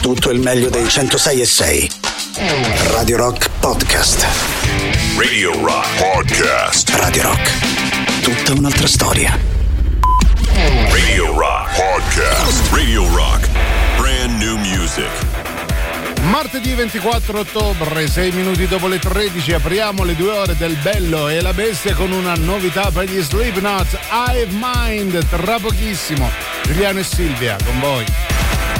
Tutto il meglio dei 106 e 6. Radio Rock Podcast. Radio Rock Podcast. Radio Rock. Tutta un'altra storia. Radio Rock Podcast. Radio Rock. Brand new music. Martedì 24 ottobre, 6 minuti dopo le 13, apriamo le due ore del Bello e la Bestia con una novità per gli Slipknot, Hive Mind, tra pochissimo. Giuliano e Silvia con voi.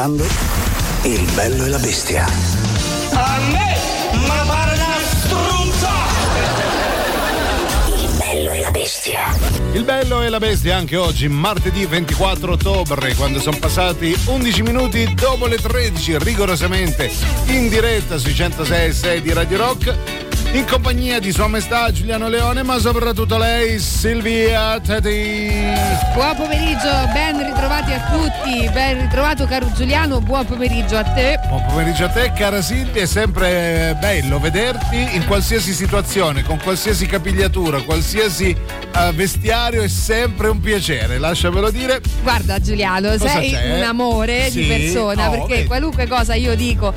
Ascoltando Il bello e la bestia. A me, ma pare una struzza! Il bello e la bestia. Il bello e la bestia anche oggi, martedì 24 ottobre, quando sono passati 11 minuti dopo le 13, rigorosamente in diretta sui 106 di Radio Rock in compagnia di Sua Maestà Giuliano Leone, ma soprattutto lei, Silvia Teti. Buon pomeriggio, ben ritrovati a tutti, ben ritrovato caro Giuliano, buon pomeriggio a te. Buon pomeriggio a te, cara Silvia, è sempre bello vederti in qualsiasi situazione, con qualsiasi capigliatura, qualsiasi uh, vestiario, è sempre un piacere, lasciamelo dire. Guarda Giuliano, Cosa sei c'è? un amore Sì? di persona, Oh, perché vedi. qualunque cosa io dico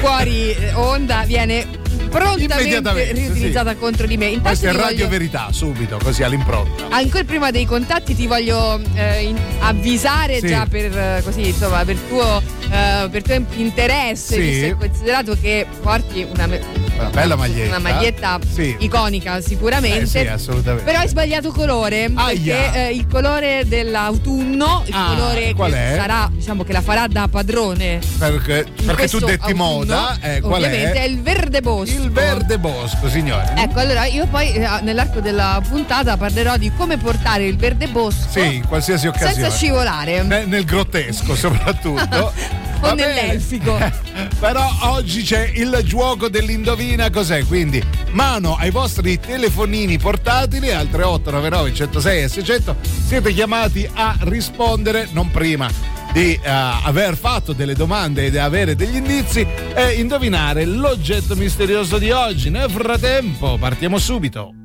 fuori eh, onda viene prontamente riutilizzata sì. contro di me. Intanto Questa è Radio voglio- Verità, subito, così all'impronta. Ancora prima dei contatti ti voglio eh, in- avvisare Sì. già per eh, così insomma per tuo, eh, per tuo interesse, visto e considerato che porti una, Una bella maglietta. una maglietta Sì. iconica sicuramente. Eh sì, assolutamente. Però hai sbagliato colore Aia. perché eh, il colore dell'autunno, il Ah, colore qual che è? sarà, diciamo che la farà da padrone. Perché, perché tu detti autunno, moda, eh, qual ovviamente è? è? il verde bosco. Il verde bosco, signori. Ecco, allora io poi eh, nell'arco della puntata parlerò di come portare il verde bosco Sì, in qualsiasi occasione. senza scivolare. Ne- nel grottesco soprattutto. O nell'elfico. Però oggi c'è il gioco dell'indovina cos'è, quindi mano ai vostri telefonini portatili al 3899 106 e 600 siete chiamati a rispondere non prima di eh, aver fatto delle domande ed avere degli indizi e indovinare l'oggetto misterioso di oggi. Nel frattempo partiamo subito.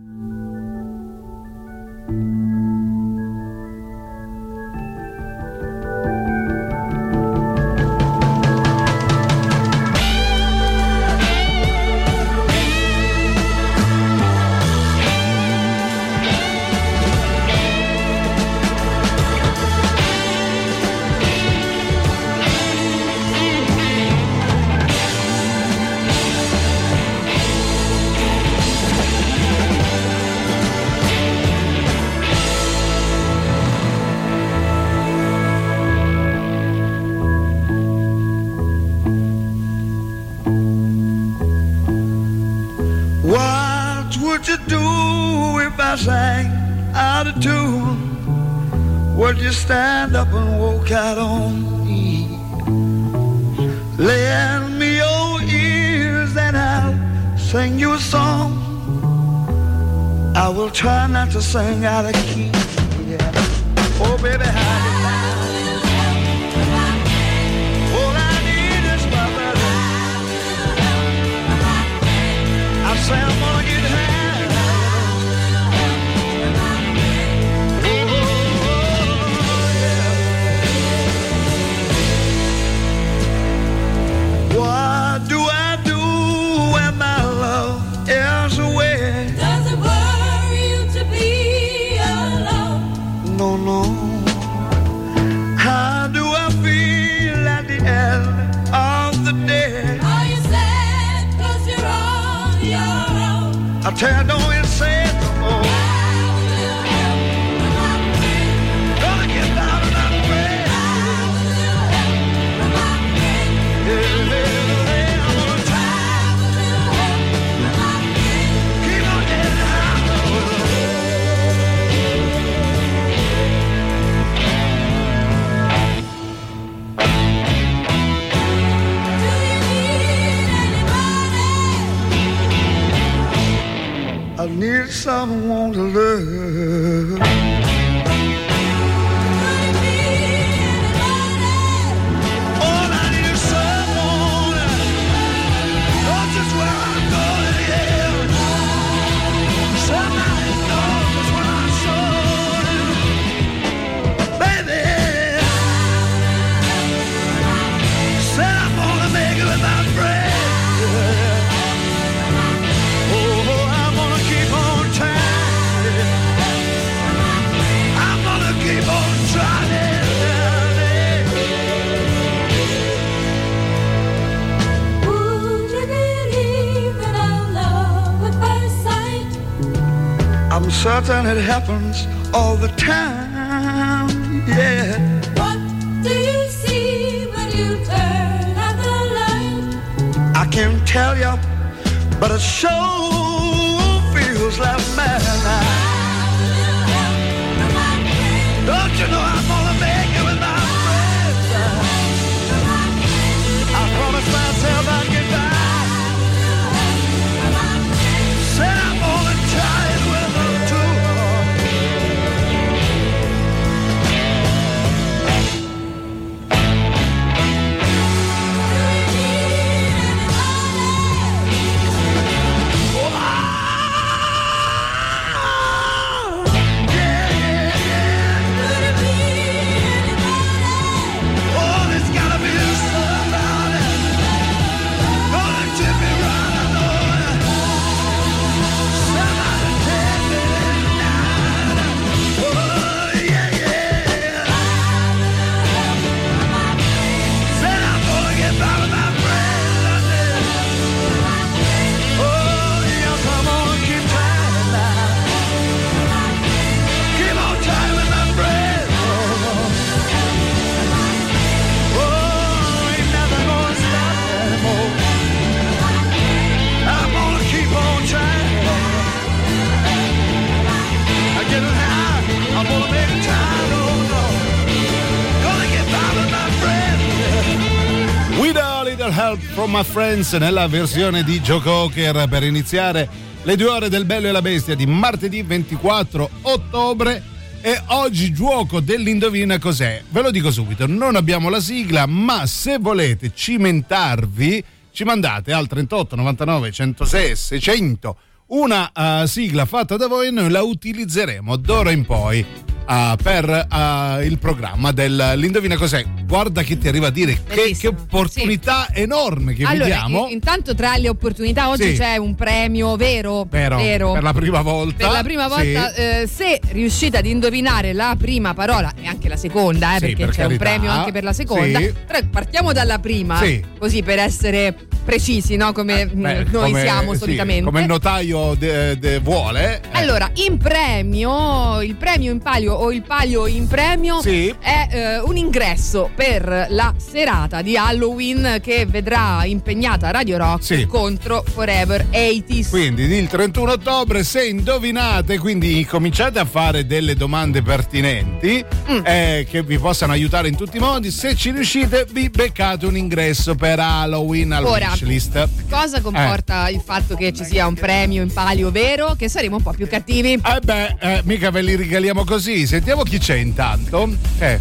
My friends nella versione di Joe Cocker per iniziare le due ore del Bello e la Bestia di martedì 24 ottobre. E oggi gioco dell'indovina cos'è? Ve lo dico subito, non abbiamo la sigla, ma se volete cimentarvi, ci mandate al 38 99 106 600 una eh, sigla fatta da voi e noi la utilizzeremo d'ora in poi eh, per eh, il programma dell'Indovina cos'è. Guarda che ti arriva a dire che, che opportunità enorme che Allora, vediamo. intanto tra le opportunità oggi Sì. c'è un premio vero, Vero, per la prima volta. Per la prima volta, Sì. eh, se riuscite ad indovinare la prima parola e anche la seconda, eh, Sì, perché per c'è un carità. premio anche per la seconda. Sì. Però partiamo dalla prima, Sì. così per essere precisi, no? come mm, Beh, noi come- siamo sì, solitamente. come il notaio de- de- vuole. eh. Allora, in premio, il premio in palio o il palio in premio Sì. è eh, un ingresso per la serata di Halloween che vedrà impegnata Radio Rock Sì. contro Forever 80s. Quindi il 31 ottobre, se indovinate, quindi cominciate a fare delle domande pertinenti Mm. eh, che vi possano aiutare in tutti i modi. Se ci riuscite, vi beccate un ingresso per Halloween al Ora, wishlist. Cosa comporta il fatto che ci sia un premio in palio vero? Che saremo un po' più cattivi. Eh beh, eh, mica ve li regaliamo così. Sentiamo chi c'è intanto. Eh,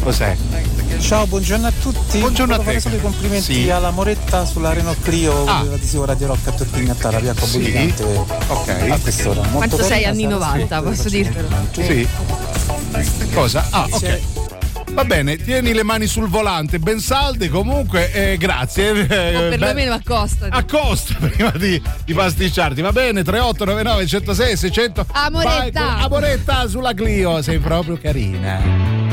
cos'è? Ciao, buongiorno a tutti. Buongiorno a Volevo te. fare solo i complimenti Sì. alla Moretta sulla Renault Clio Ah. dell'adesivo Radio Rock a Tortignattara, via Cobulicante Ok. a quest'ora. Molto Quanto sei anni sarà 90, sì, posso dirtelo? Sì. Cosa? Ah, ok. Va bene, tieni le mani sul volante, ben salde comunque, eh, grazie. eh, O beh- perlomeno accostati. Accosta prima di, di pasticciarti, va bene? 3899 106 600 Amoretta. Vai, Amoretta sulla Clio, sei proprio carina.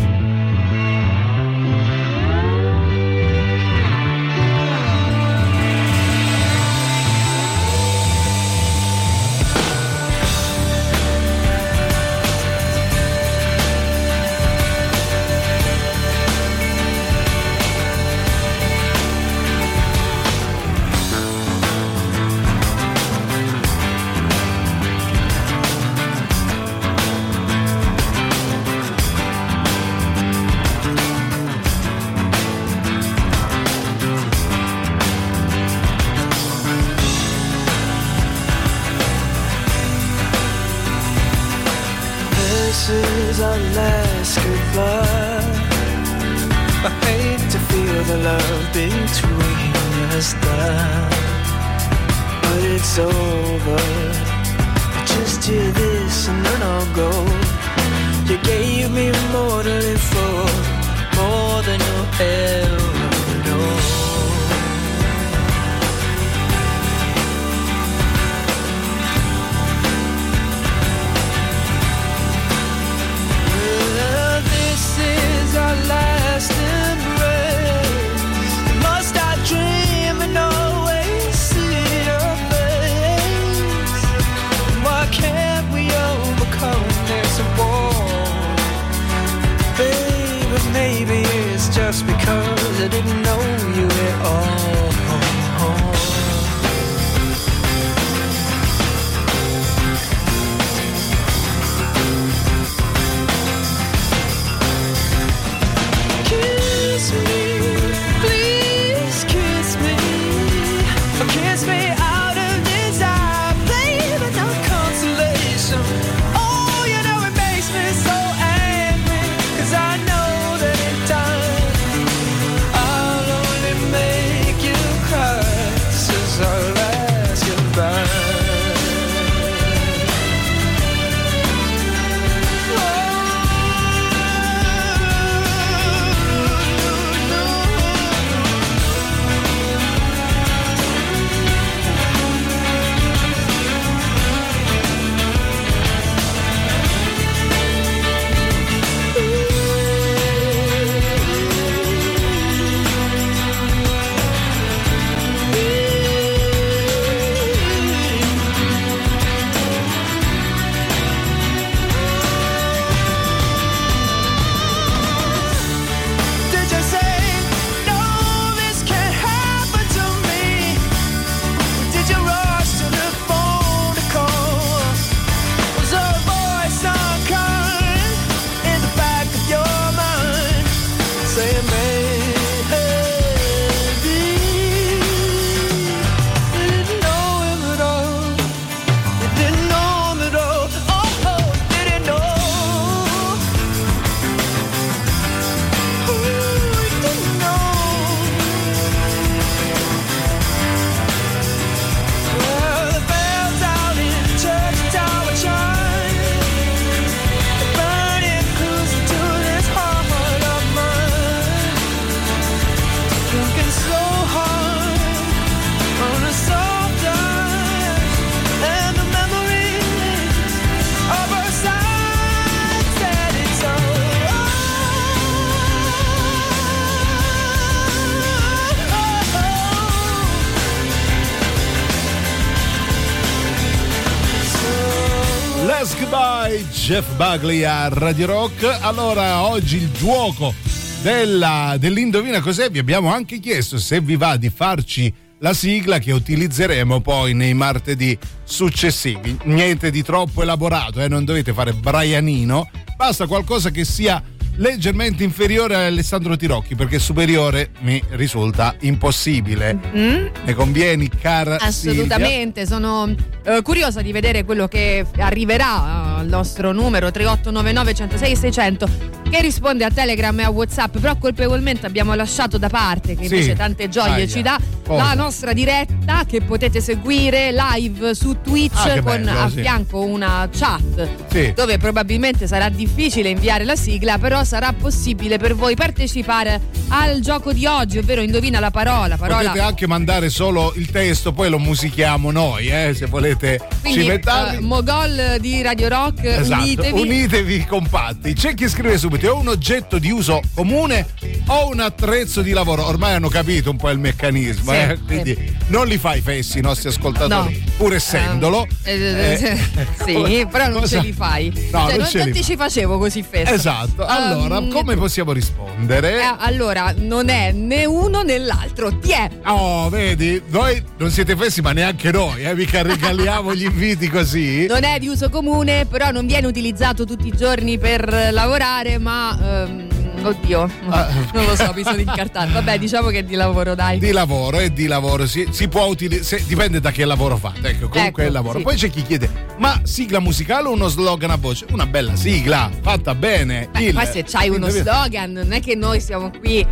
Buckley a Radio Rock. Allora, oggi il gioco della, dell'Indovina cos'è, vi abbiamo anche chiesto se vi va di farci la sigla che utilizzeremo poi nei martedì successivi. Niente di troppo elaborato, eh? non dovete fare Brianino, basta qualcosa che sia leggermente inferiore a Alessandro Tirocchi perché superiore mi risulta impossibile. Mm? Ne convieni, cara Silvia? Assolutamente, sono eh, curiosa di vedere quello che arriverà al nostro numero 3899 106 600 che risponde a Telegram e a Whatsapp, però colpevolmente abbiamo lasciato da parte, che Sì. invece tante gioie Aia. ci dà, Cosa? la nostra diretta che potete seguire live su Twitch Ah, con bello, a sì. fianco una chat Sì. dove probabilmente sarà difficile inviare la sigla, però sarà possibile per voi partecipare al gioco di oggi, ovvero indovina la parola, parola Potete anche mandare solo il testo, poi lo musichiamo noi, eh, se volete Quindi, cimentarvi. eh, Mogol di Radio Rock, Esatto, unitevi. unitevi compatti. C'è chi scrive subito: è un oggetto di uso comune o un attrezzo di lavoro? Ormai hanno capito un po' il meccanismo, Sì, eh, quindi non li fai fessi i nostri ascoltatori, No. pur essendolo. Eh, eh, sì, però non cosa- ce li fai. No, cioè, non non, non ti ci facevo così fesso. Esatto. Allora, Ehm, come possiamo rispondere? eh, allora, non è né uno né l'altro. Ti è. Oh, vedi, voi non siete fessi, ma neanche noi, eh, mica regaliamo gli inviti così. Non è di uso comune, però non viene utilizzato tutti i giorni per lavorare, ma. ehm, oddio, Ah. non lo so, bisogna incartare. Vabbè, diciamo che è di lavoro, dai. Di lavoro e di lavoro si, si può utilizzare, dipende da che lavoro fate. Ecco, comunque Ecco, è il lavoro. sì. Poi c'è chi chiede: ma sigla musicale o uno slogan a voce? Una bella sigla, fatta bene. Beh, il- poi se c'hai uno slogan, non è che noi siamo qui.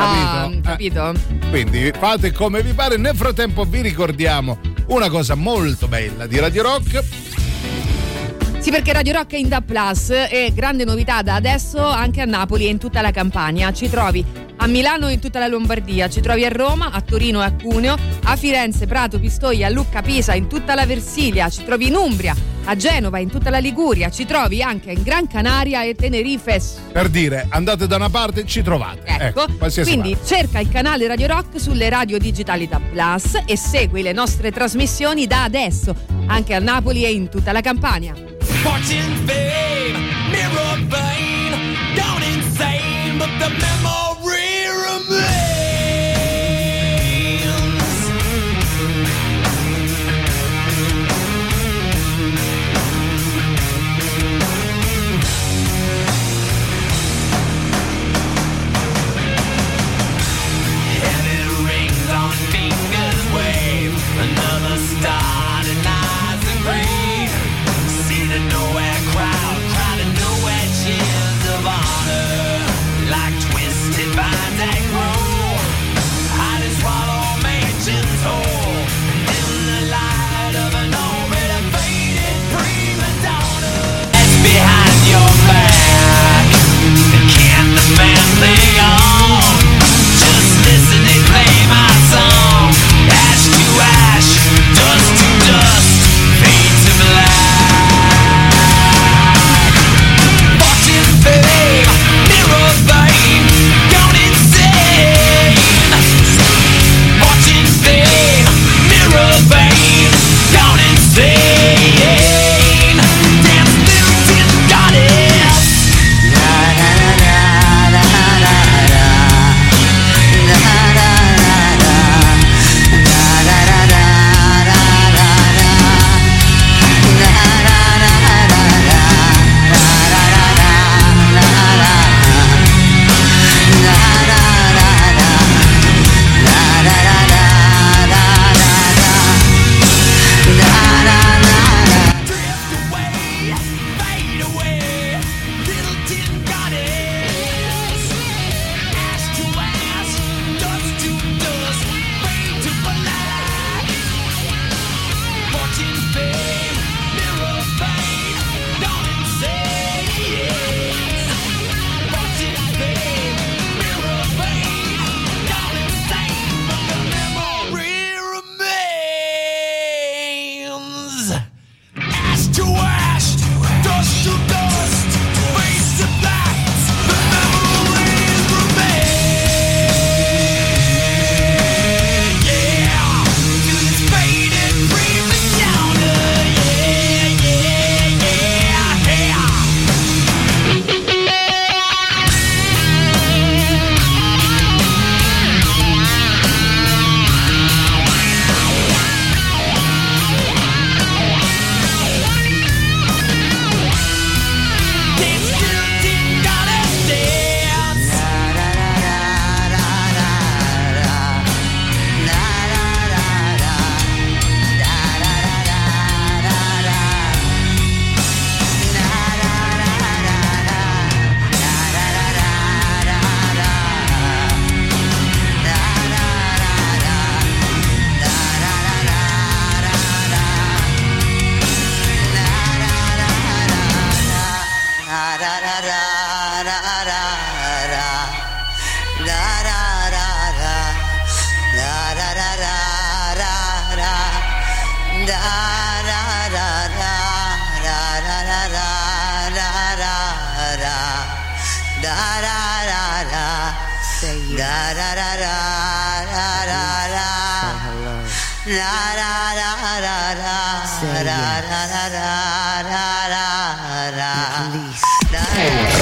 a- Capito? Eh. capito? Quindi fate come vi pare. Nel frattempo vi ricordiamo una cosa molto bella di Radio Rock. Sì, perché Radio Rock è in Da Plus e grande novità da adesso anche a Napoli e in tutta la Campania. Ci trovi a Milano e in tutta la Lombardia, ci trovi a Roma, a Torino e a Cuneo, a Firenze, Prato, Pistoia, Lucca, Pisa, in tutta la Versilia, ci trovi in Umbria, a Genova, in tutta la Liguria, ci trovi anche in Gran Canaria e Tenerife. Per dire, andate da una parte, ci trovate. Ecco, qualsiasi quindi parte. cerca il canale Radio Rock sulle radio digitali Da Plus e segui le nostre trasmissioni da adesso, anche a Napoli e in tutta la Campania. Fortune, fame, mirror vein, gone insane, but the memory remains.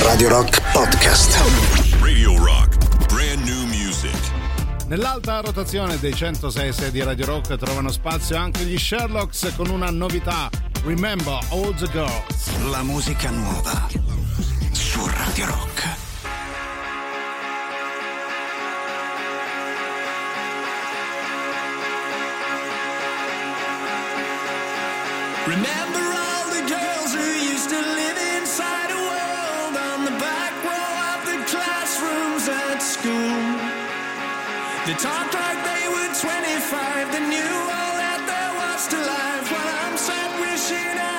Radio Rock Podcast. Nell'alta rotazione dei 106 di Radio Rock trovano spazio anche gli Sherlocks con una novità. Remember All the Girls. La musica nuova su Radio Rock. Remember Talked like they were 25, they knew all that there was to life. While I'm sat wishing I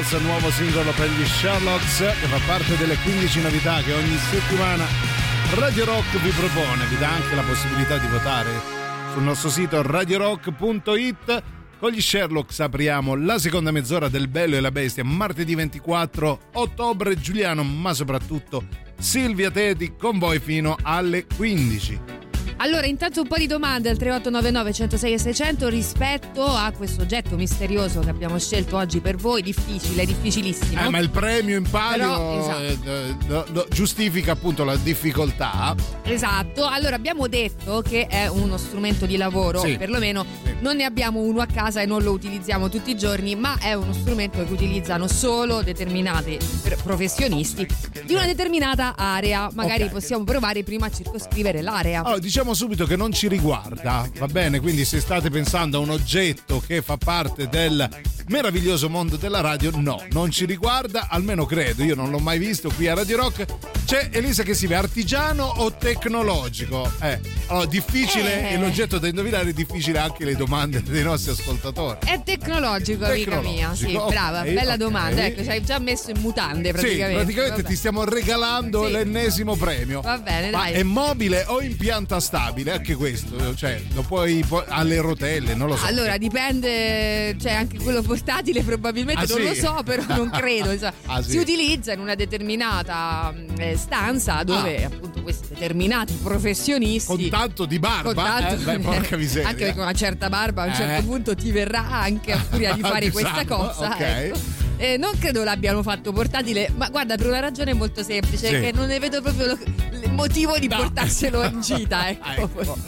Girls, nuovo singolo per gli Sherlocks che fa parte delle 15 novità che ogni settimana Radio Rock vi propone. Vi dà anche la possibilità di votare sul nostro sito radiorock.it. Con gli Sherlocks apriamo la seconda mezz'ora del Bello e la Bestia, martedì 24 ottobre. Giuliano, ma soprattutto Silvia Teti con voi fino alle 15. Allora, intanto un po' di domande al 3899 106 e 600 rispetto a questo oggetto misterioso che abbiamo scelto oggi per voi, difficile, difficilissimo. Eh, ma il premio in palio Però, esatto. eh, lo- lo- giustifica appunto la difficoltà. Esatto, allora abbiamo detto che è uno strumento di lavoro, Sì. perlomeno non ne abbiamo uno a casa e non lo utilizziamo tutti i giorni, ma è uno strumento che utilizzano solo determinati professionisti di una determinata area. Magari Ok. possiamo provare prima a circoscrivere l'area. Allora, diciamo subito che non ci riguarda, va bene? Quindi se state pensando a un oggetto che fa parte del meraviglioso mondo della radio, no, non ci riguarda, almeno credo, io non l'ho mai visto qui a Radio Rock. C'è Elisa che scrive artigiano o tecnologico? Eh, allora difficile Eh. l'oggetto da indovinare difficile anche le domande dei nostri ascoltatori. È tecnologico, amica mia. Sì, Tecnologico, brava, bella ok. domanda. Ecco, ci hai già messo in mutande praticamente. Sì, praticamente Vabbè. ti stiamo regalando Sì. l'ennesimo premio. Va bene, Ma dai. è mobile o in pianta stabile? Anche questo, cioè, lo puoi pu- alle rotelle, non lo so. Allora dipende, cioè anche quello portatile probabilmente Ah, non sì? lo so, però non credo. insomma. Ah, sì. Si utilizza in una determinata mh, eh, stanza dove appunto questi determinati professionisti Ah. Con tanto di barba, con tanto- eh? Beh, porca miseria. Anche perché una certa barba a un certo Eh. punto ti verrà anche a furia di fare questa cosa. ok. ecco. Eh, non credo l'abbiano fatto portatile, ma guarda, per una ragione molto semplice, Sì. che non ne vedo proprio lo- motivo di No. portarselo in gita. Ecco. Ecco.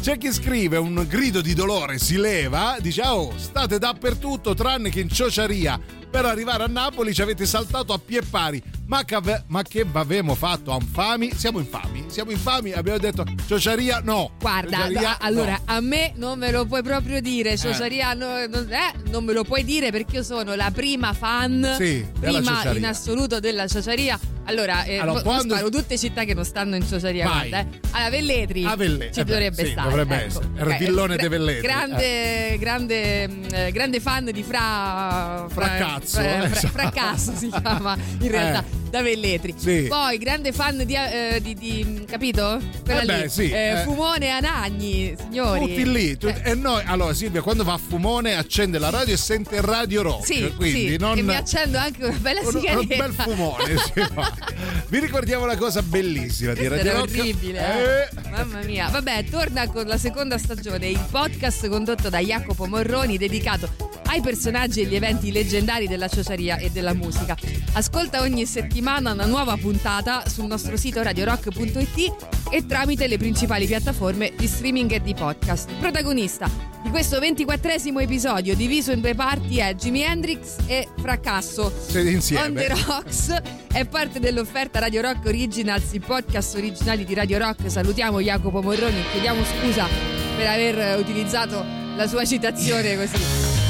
C'è chi scrive un grido di dolore, si leva, dice oh state dappertutto tranne che in ciociaria. Per arrivare a Napoli ci avete saltato a pie pari. Ma che, ave- ma che avevamo fatto? Infami? Siamo infami? Siamo infami? Abbiamo detto ciociaria no. Guarda, Ciociaria, a- allora no. a me non me lo puoi proprio dire, Ciociaria, no, non, eh, non me lo puoi dire perché io sono la prima fan, Sì, prima in assoluto della Ciociaria. Allora, eh, Allora, quando- sparo tutte città che non stanno in Ciociaria, guarda, eh. Allora, Velletri A Velletri, ci eh beh, dovrebbe sì, stare. dovrebbe ecco. essere. Il Ok, villone gra- dei Velletri, Grande, grande, mh, eh, grande fan di Fra... Fracazzo, Fra, eh, Fra- so. Fracasso si chiama in realtà, Eh. da Velletri. Sì. Poi, grande fan di... eh, di- di- capito? Quella Eh beh, sì, Eh, eh. Fumone Anagni, signori. Tutti lì. tu- E noi, allora Silvia, quando va a Fumone accende la radio e sente Radio Rock. Sì, quindi sì, non... e mi accendo anche una bella un, un sigaretta. bel fumone si fa. Vi ricordiamo una cosa bellissima di Radio Rock. orribile, Eh, eh. mamma mia. Vabbè, torna con la seconda stagione, il podcast condotto da Jacopo Morroni dedicato ai personaggi e gli eventi leggendari della ciociaria e della musica. Ascolta ogni settimana una nuova puntata sul nostro sito radiorock.it e tramite le principali piattaforme di streaming e di podcast. Protagonista di questo ventiquattresimo episodio diviso in due parti è Jimi Hendrix e Fracasso. Siete insieme. On the Rocks è parte dell'offerta Radio Rock Originals, i podcast originali di Radio Rock. Salutiamo Jacopo Morroni e chiediamo scusa per aver utilizzato la sua citazione così.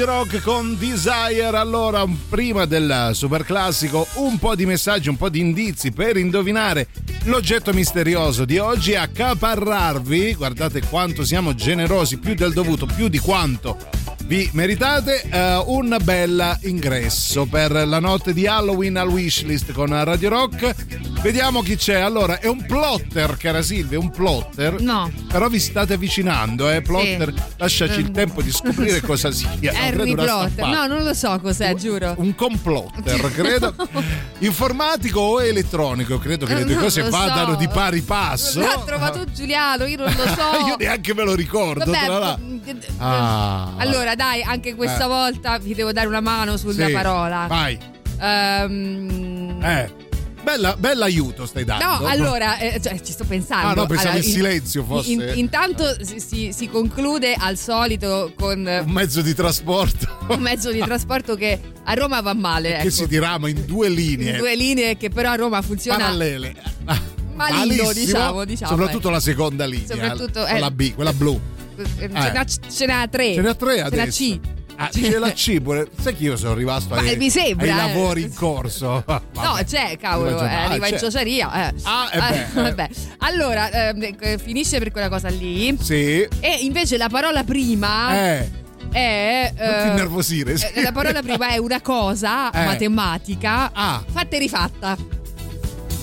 Radio Rock con Desire. Allora, prima del super classico, un po' di messaggi, un po' di indizi per indovinare l'oggetto misterioso di oggi. Accaparrarvi, guardate quanto siamo generosi, più del dovuto, più di quanto vi meritate eh, un bel ingresso per la notte di Halloween al wishlist con Radio Rock. Vediamo chi c'è. Allora, è un plotter, cara Silvia, un plotter. No. Però vi state avvicinando, eh, plotter. Lasciaci il tempo di scoprire cosa sia. Harry una Plotter. No, non lo so cos'è, giuro. Un complotter, credo. Informatico o elettronico, credo che le due cose lo so. vadano di pari passo. L'ha trovato Giuliano, io non lo so. Io neanche me lo ricordo. Vabbè, mm, Ah, allora, dai, anche questa Eh. volta vi devo dare una mano sulla Sì, parola. Vai. Ehm, Eh. Bella, bell'aiuto stai dando. No, allora, eh, cioè, ci sto pensando. Ah, no, pensavo Allora, il silenzio fosse- in- intanto si, si- conclude al solito con eh, Un mezzo di trasporto un mezzo di trasporto che a Roma va male. che ecco. si dirama in due linee In due linee che però a Roma funziona parallele. malino, diciamo, diciamo. Soprattutto ecco. la seconda linea. Soprattutto, eh, quella B, quella blu. Eh, Ce n'ha, ce n'ha tre. Ce n'ha tre Ce n'ha adesso. C. Ah, c'è la C pure. Sai che io sono rimasto Ma ai, mi sembra, ai eh. lavori in corso. No, Vabbè. c'è, cavolo, eh, Ah, arriva in c'è. ciociaria. Eh. Ah, eh beh, eh. vabbè. Allora, ehm, eh, finisce per quella cosa lì. Sì. E invece la parola prima Eh, è. eh, eh, la parola prima è una cosa Eh. matematica Ah. fatta e rifatta.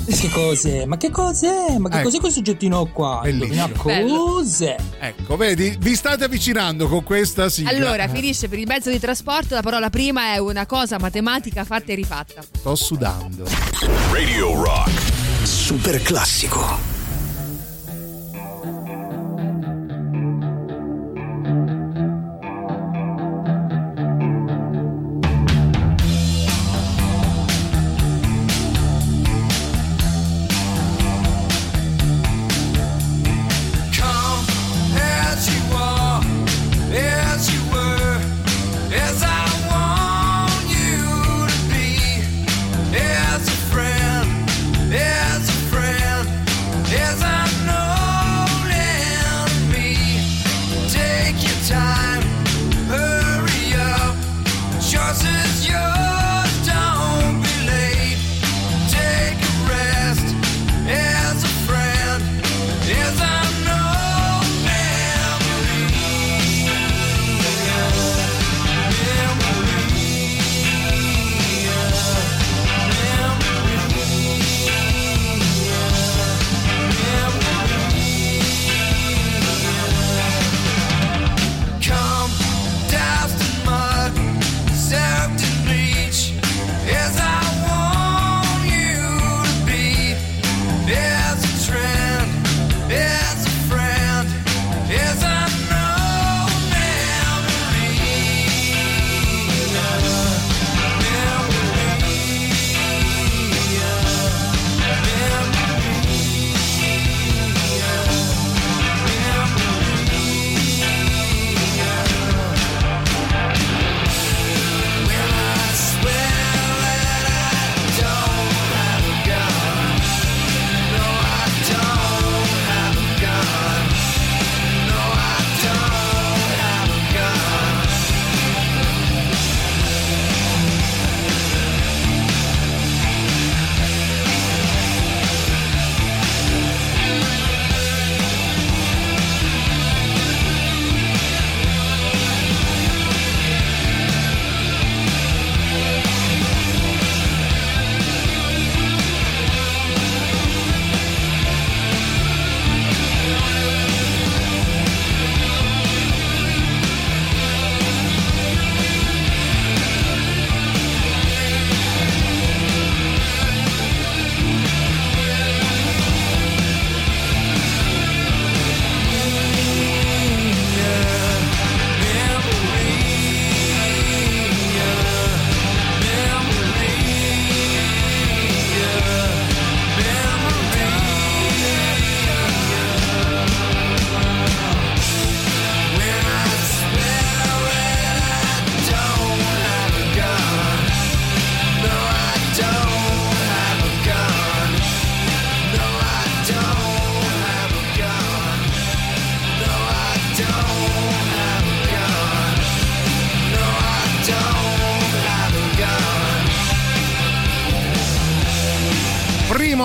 Che cos'è? Ma che cos'è? Ma che Ecco. cos'è questo oggettino qua? Bellissimo. Cos'è? Ecco, vedi, vi state avvicinando con questa sigla. Allora, finisce per il mezzo di trasporto. La parola prima è una cosa matematica fatta e rifatta. Sto sudando. Radio Rock. Super classico.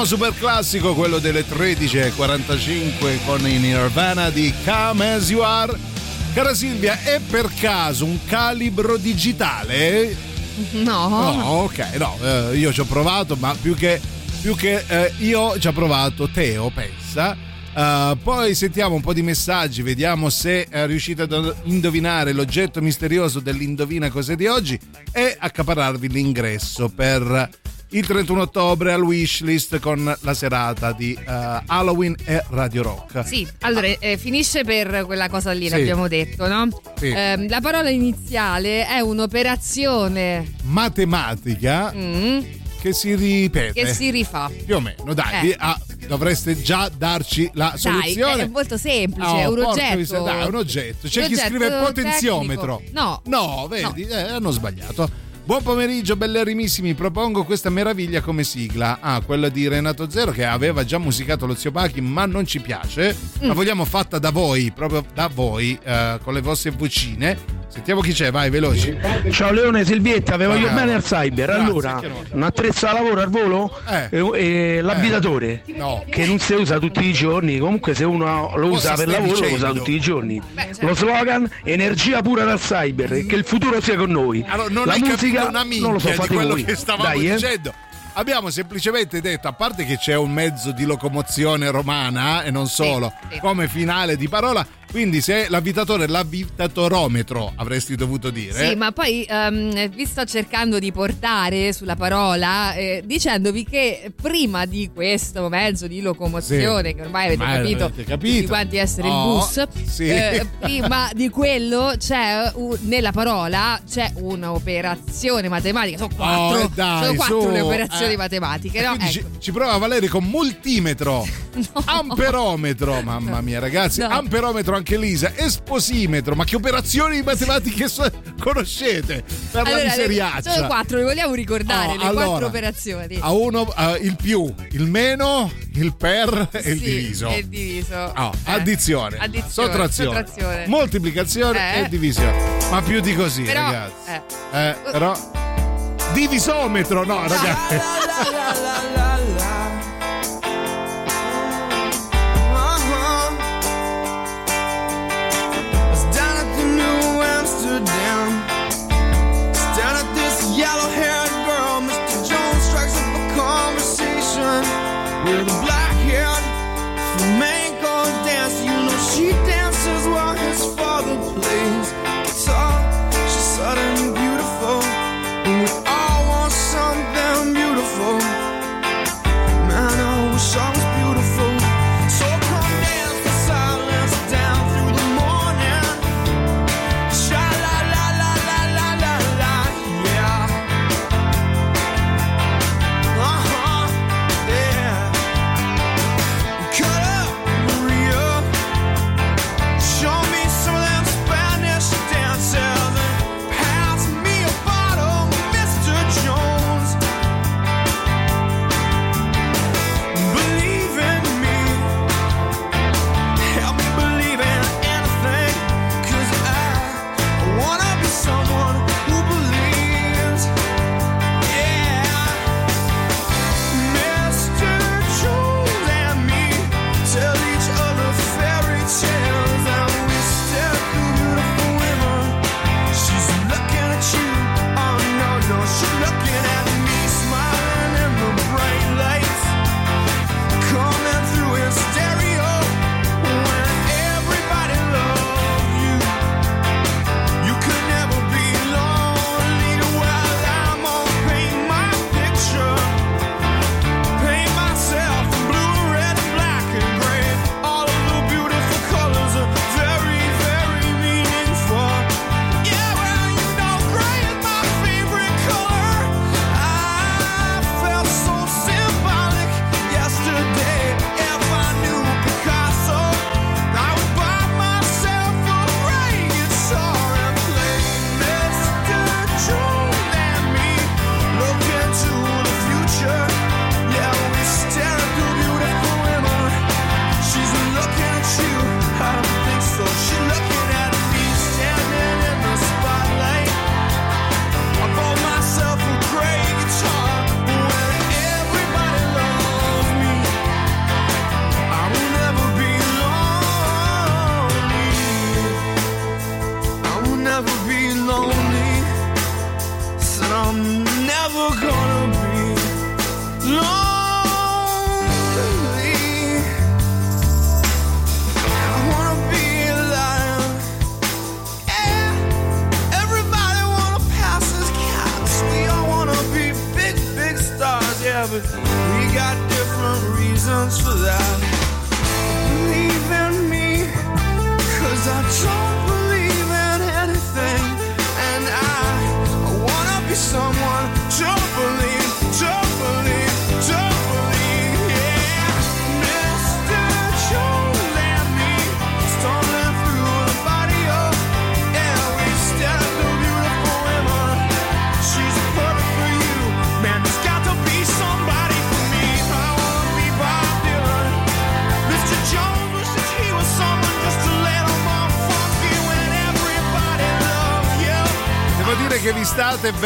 Primo super classico, quello delle 13.45 con i Nirvana di Come As You Are. Cara Silvia, è per caso un calibro digitale? No. No, ok, no, eh, io ci ho provato, ma più che, più che eh, io ci ho provato Teo, pensa. Eh, poi sentiamo un po' di messaggi, vediamo se eh, riuscite ad indovinare l'oggetto misterioso dell'Indovina Cos'è di oggi e accaparrarvi l'ingresso per il 31 ottobre al Wishlist con la serata di eh, Halloween e Radio Rock. Sì, allora eh, finisce per quella cosa lì, Sì. l'abbiamo detto, no? Sì. Ehm, la parola iniziale è un'operazione Matematica mm, che si ripete. che si rifà. Più o meno, dai, Eh. ah, dovreste già darci la Dai, soluzione. è molto semplice, Oh, è un oggetto. dai, un oggetto. C'è Un chi oggetto scrive potenziometro. tecnico. No. No, vedi, eh, hanno sbagliato. Buon pomeriggio, bellerimissimi. Propongo questa meraviglia come sigla. Ah, quella di Renato Zero che aveva già musicato lo zio Pachi, ma non ci piace. Mm. La vogliamo fatta da voi, proprio da voi, eh, con le vostre vocine. Sentiamo chi c'è, vai, veloci. Ciao Leone Silvietta, vi voglio bene al cyber. Grazie, allora, un attrezzo da lavoro al volo? Eh. E- e l'abitatore? No. Che non si usa tutti i giorni, comunque se uno lo Cosa usa per lavoro lo dicendo? usa tutti i giorni. certo. Lo slogan energia pura dal cyber, e che il futuro sia con noi. Allora, non La musica non lo so, di fate quello voi. che stavamo Dai, eh. dicendo. Abbiamo semplicemente detto, a parte che c'è un mezzo di locomozione romana eh, e non solo, sì. come finale di parola, quindi se l'abitatore è l'abitatometro avresti dovuto dire. Sì, ma poi ehm, vi sto cercando di portare sulla parola eh, dicendovi che prima di questo mezzo di locomozione, Sì. che ormai avete Ormai capito, avete capito. tutti quanti essere Oh, il bus, sì. eh, prima di quello c'è un- nella parola c'è un'operazione matematica, sono quattro, Oh, dai, sono quattro su, le operazioni eh. matematiche, no? quindi ci, Ecco. ci prova Valerio con multimetro, amperometro, mamma mia ragazzi, No. amperometro anche Lisa, esposimetro, ma che operazioni di matematica so- conoscete per la Allora, miseriaccia? sono quattro, le vogliamo ricordare Oh, le allora, quattro operazioni. A uno eh, il più, il meno, il per e il Sì, diviso. e il diviso. Oh, Eh. addizione, Addizione, sottrazione, sottrazione. moltiplicazione Eh. e divisione. Ma più di così, Però, ragazzi. eh. Eh, però divisometro, no, ragazzi.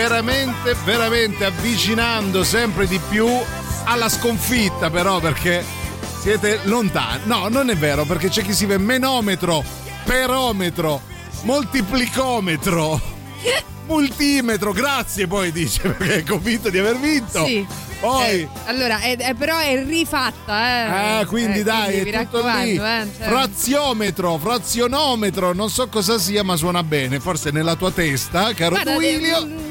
Veramente, veramente avvicinando sempre di più alla sconfitta, però, perché siete lontani. No, non è vero, perché c'è chi si vede menometro, perometro, moltiplicometro, multimetro. Grazie, poi dice, perché è convinto di aver vinto. Sì. Poi. Eh, allora, è- è- però è rifatta, eh. Eh, quindi Eh, dai, quindi è tutto lì. eh, cioè- Fraziometro, frazionometro, non so cosa sia, ma suona bene. Forse nella tua testa, caro Guarda, Duilio.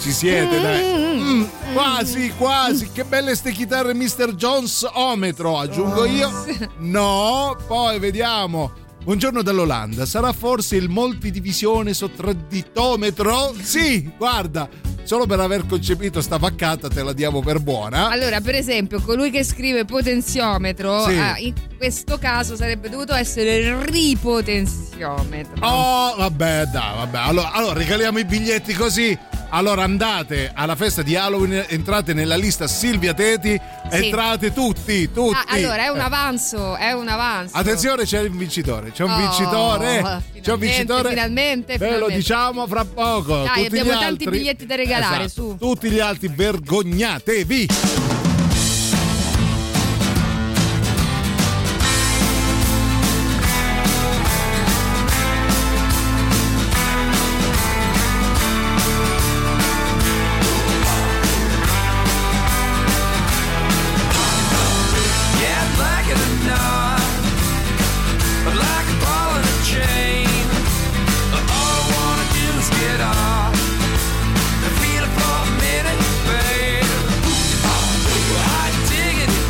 Ci siete, dai. Mm, quasi, quasi. Che belle ste chitarre Mr. Jones ometro, aggiungo io. No, poi vediamo. Buongiorno dall'Olanda. Sarà forse il multidivisione sottraditometro? Sì, guarda. Solo per aver concepito sta vaccata te la diamo per buona. Allora, per esempio, colui che scrive potenziometro, Sì. ah, in questo caso sarebbe dovuto essere ripotenziometro. Oh, vabbè, dai, vabbè. Allora, allora, regaliamo i biglietti così. Allora andate alla festa di Halloween, entrate nella lista Silvia Teti, Sì. entrate tutti, tutti. Ah, allora, è un avanzo, è un avanzo. Attenzione, c'è un vincitore, c'è un Oh, vincitore. C'è un vincitore. finalmente, Ve lo finalmente. diciamo fra poco. Dai, Tutti abbiamo tanti altri- biglietti da regalare, Esatto. su. Tutti gli altri vergognatevi.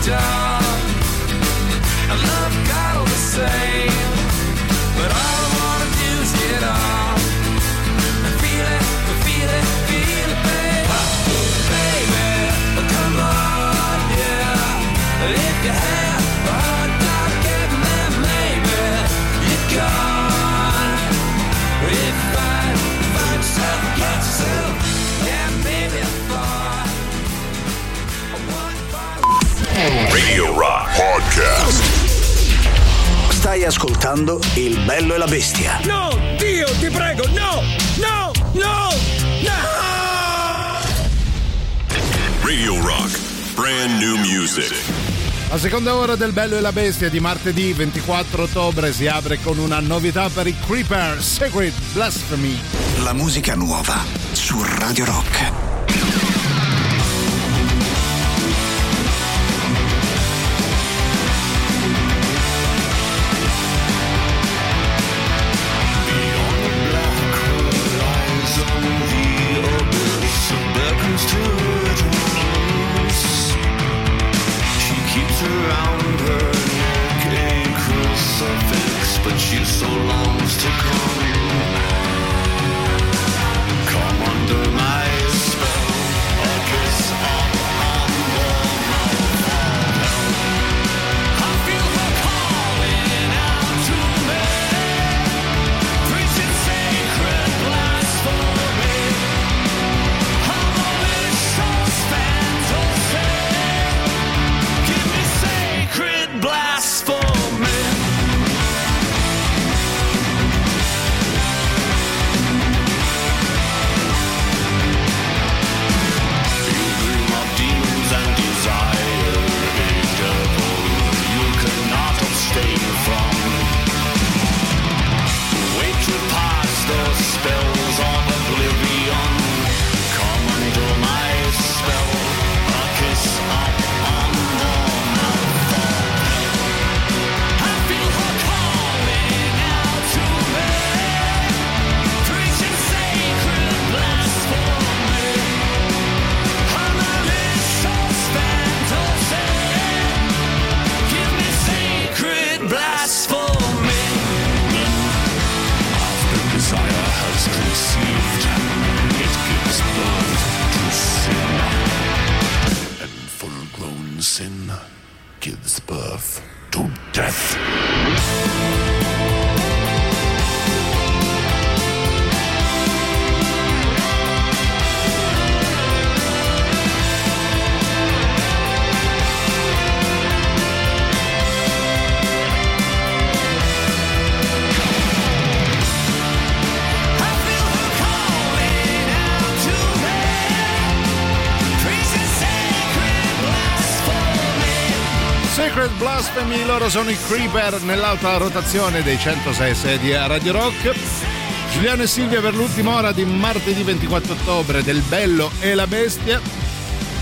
down. Radio Rock Podcast. Stai ascoltando Il bello e la bestia. No, Dio, ti prego, no, no, no, no! Radio Rock. Brand new music. La seconda ora del Bello e la Bestia di martedì 24 ottobre si apre con una novità per i Creeper Secret Blasphemy. La musica nuova su Radio Rock. Blasphemy, loro sono i Creeper nell'alta rotazione dei 106 di Radio Rock. Giuliano e Silvia per l'ultima ora di martedì 24 ottobre del Bello e la Bestia.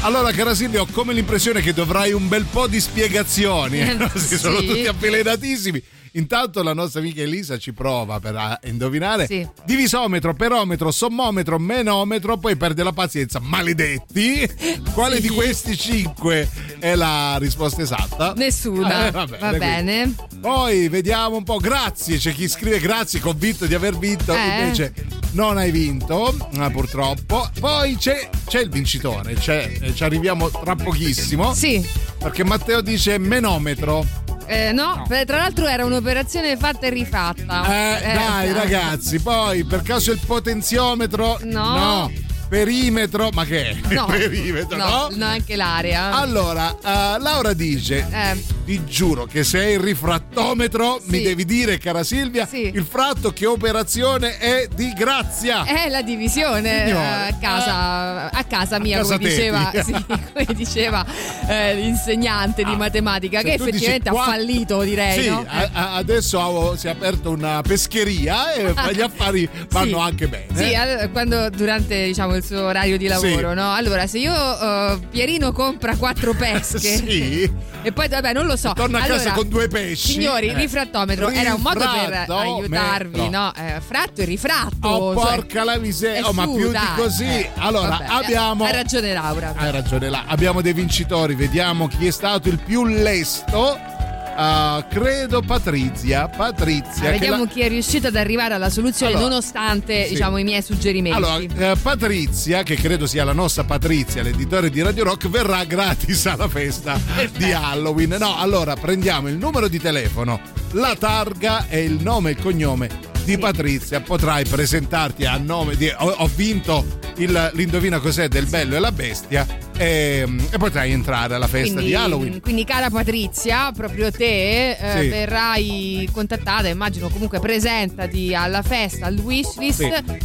Allora, cara Silvia, ho come l'impressione che dovrai un bel po' di spiegazioni. eh, no? Sì, Sono tutti avvelenatissimi. Intanto la nostra amica Elisa ci prova per indovinare. Sì. Divisometro, perometro, sommometro, menometro, poi perde la pazienza. Maledetti! Quale di questi cinque è la risposta esatta? Nessuna. Eh, va bene, Va bene. Poi vediamo un po'. Grazie, c'è chi scrive grazie, convinto di aver vinto. Eh. Invece non hai vinto, purtroppo. Poi c'è, c'è il vincitore, c'è, ci arriviamo tra pochissimo. Sì. Perché Matteo dice menometro. Eh, no, per- tra l'altro era un'operazione fatta e rifatta. Eh, dai, sì. ragazzi, poi per caso il potenziometro? No. Perimetro, ma che è? No, Perimetro, no? no, anche l'area. Allora, eh, Laura dice: Eh. Ti giuro che se è il rifrattometro, mi Sì. devi dire, cara Silvia, Sì. il fratto che operazione è di grazia. È la divisione eh, a casa, a casa mia, casa come diceva, sì, come diceva eh, l'insegnante di matematica, Se che Ah. tu dici effettivamente qua- ha fallito, direi. Sì, no? a- a- adesso ha- si è aperta una pescheria e gli affari vanno anche bene. Sì, allora, quando durante diciamo, il suo orario di lavoro, Sì. no? Allora, se io eh, Pierino compra quattro pesche Sì. e poi vabbè, non lo so. Torna a allora, casa con due pesci. Signori, Eh. rifrattometro era un modo per aiutarvi, no? Eh, fratto e rifratto. Oh, cioè, porca la miseria, oh, ma più dai. di così. Eh, allora, vabbè, abbiamo. Ha ragione Laura. Hai ragione là. Abbiamo dei vincitori, vediamo chi è stato il più lesto. Ah, credo Patrizia. Patrizia. che Vediamo la- chi è riuscito ad arrivare alla soluzione Allora, nonostante sì. diciamo, i miei suggerimenti. Allora, eh, Patrizia, che credo sia la nostra Patrizia, l'editore di Radio Rock, verrà gratis alla festa di Halloween. No, allora prendiamo il numero di telefono, la targa e il nome e il cognome di Patrizia. Potrai presentarti a nome di. Ho, ho vinto il- l'indovina cos'è del bello e la bestia. E, e potrai entrare alla festa quindi, di Halloween. quindi, cara Patrizia, proprio te eh, Sì. verrai contattata, immagino comunque presentati alla festa, al wishlist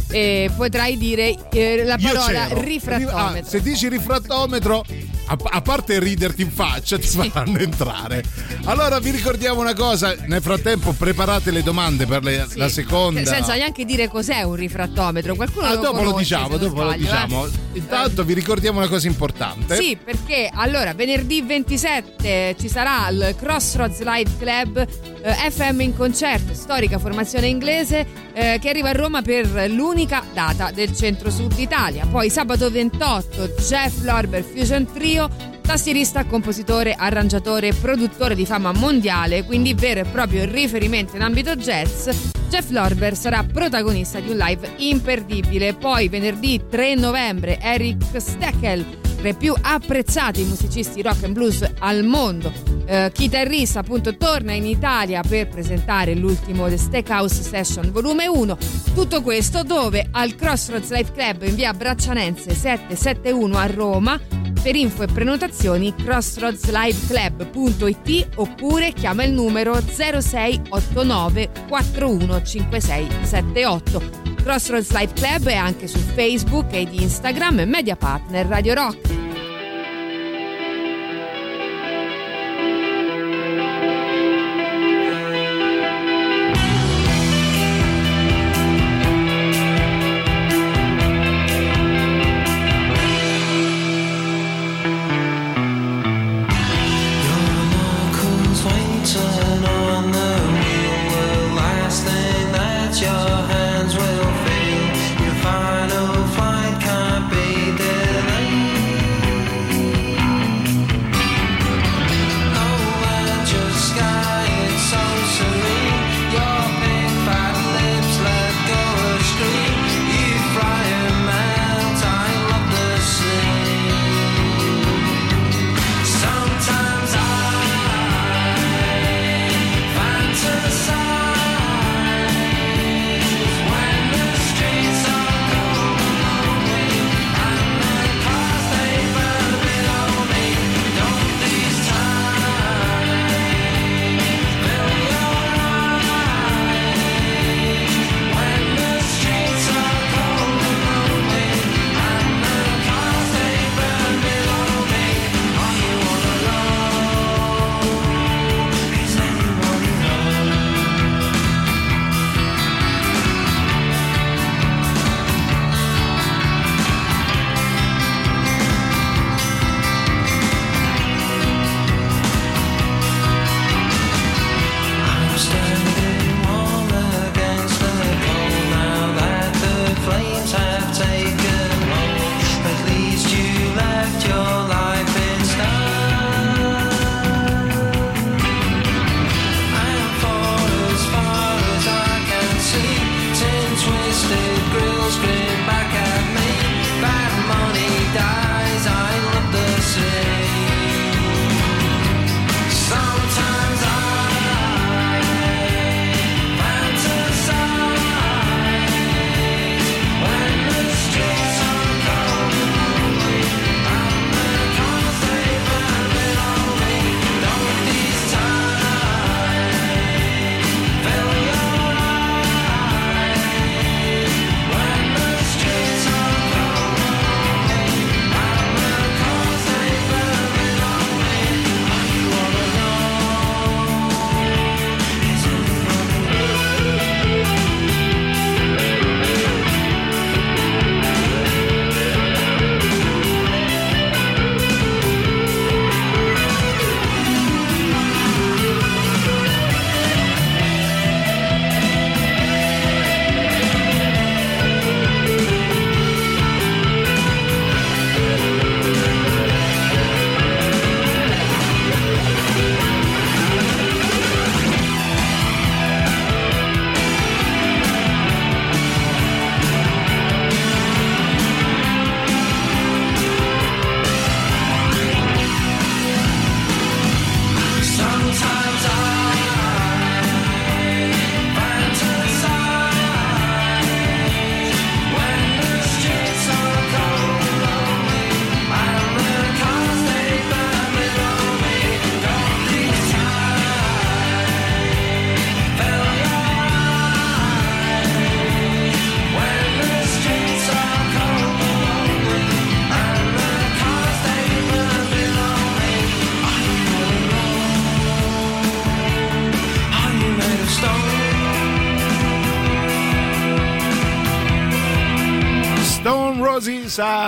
Sì. e potrai dire eh, la parola rifrattometro. Ah, se dici rifrattometro, a, parte riderti in faccia, ti faranno entrare. Allora vi ricordiamo una cosa: nel frattempo preparate le domande per le- Sì. la seconda. Senza neanche dire cos'è un rifrattometro. Qualcuno Ah, lo dopo lo conosce, diciamo, se non dopo lo sbaglio, diciamo. eh. Intanto vi ricordiamo una cosa importante. Sì, perché allora venerdì 27 ci sarà il Crossroads Live Club eh, FM in concerto, storica formazione inglese eh, che arriva a Roma per l'unica data del centro-sud Italia. Poi sabato 28 Jeff Lorber Fusion Trio, tastierista, compositore, arrangiatore produttore di fama mondiale, quindi vero e proprio riferimento in ambito jazz. Jeff Lorber sarà protagonista di un live imperdibile. Poi venerdì 3 novembre Eric Steckel tra i più apprezzati musicisti rock and blues al mondo. Eh, chitarrista appunto torna in Italia per presentare l'ultimo The Steakhouse Session volume 1. Tutto questo dove al Crossroads Life Club in via Braccianense 771 a Roma. Per info e prenotazioni crossroadsliveclub.it oppure chiama il numero 0689 415678. Crossroads Live Club è anche su Facebook ed Instagram e media partner Radio Rock.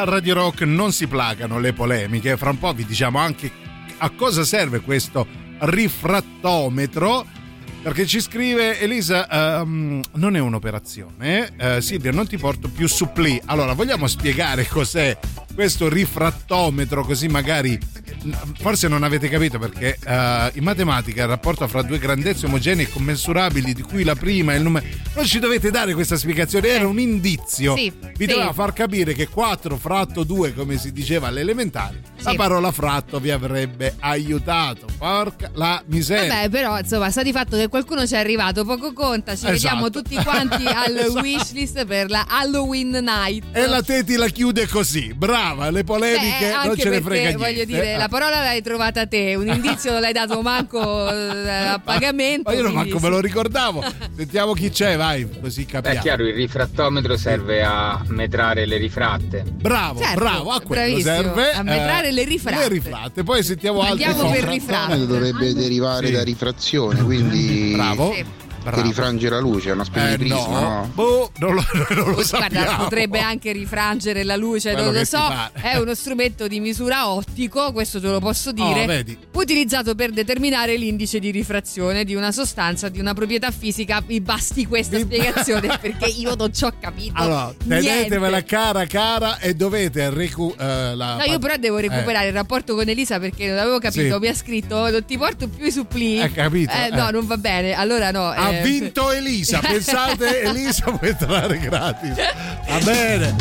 Radio Rock non si placano le polemiche. Fra un po' vi diciamo anche a cosa serve questo rifrattometro. Perché ci scrive Elisa, ehm, non è un'operazione. eh, Silvia, non ti porto più suppli. Allora, vogliamo spiegare cos'è questo rifrattometro? Così magari. Forse non avete capito perché eh, in matematica il rapporto fra due grandezze omogenee e commensurabili, di cui la prima è il numero. Non ci dovete dare questa spiegazione, era un indizio. Sì, Vi sì. doveva far capire che 4 fratto 2, come si diceva alle elementari, la Sì. parola fratto vi avrebbe aiutato. Porca la miseria. Vabbè, però insomma, sta di fatto che qualcuno ci è arrivato, poco conta. Ci Esatto. vediamo tutti quanti al Esatto. wishlist per la Halloween night. E la Teti la chiude così, brava, le polemiche Beh, non ce ne frega niente. voglio dire, Eh, la parola l'hai trovata te, un indizio non l'hai dato manco eh, a pagamento. Ma io non manco me lo ricordavo. Sentiamo chi c'è, vai, così Beh, capiamo. è chiaro, il rifrattometro serve a metrare le rifratte. Bravo, Certo, bravo, a quello bravissimo, serve. a metrare le rifratte. Le rifratte, poi sentiamo altre Andiamo cose. per rifratte. dovrebbe derivare Sì. da rifrazione, quindi Bravo. Sì. Che bravo. rifrange la luce, è una specie Eh, di prisma, no, no? boh, non lo, non lo Guarda, potrebbe anche rifrangere la luce, Quello non lo che so. È uno strumento di misura ottico, questo te lo posso dire. Oh. Utilizzato per determinare l'indice di rifrazione di una sostanza, di una proprietà fisica. Mi basti questa Mi- spiegazione perché io non ci ho capito. Allora, niente. tenetevela cara cara e dovete recu- eh, la No, io però devo recuperare Eh. il rapporto con Elisa perché non avevo capito. Sì. Mi ha scritto: Non ti porto più i suppli. Hai capito? Eh, no, Eh. non va bene. Allora no. Ha vinto Elisa, pensate Elisa può entrare gratis. Va bene.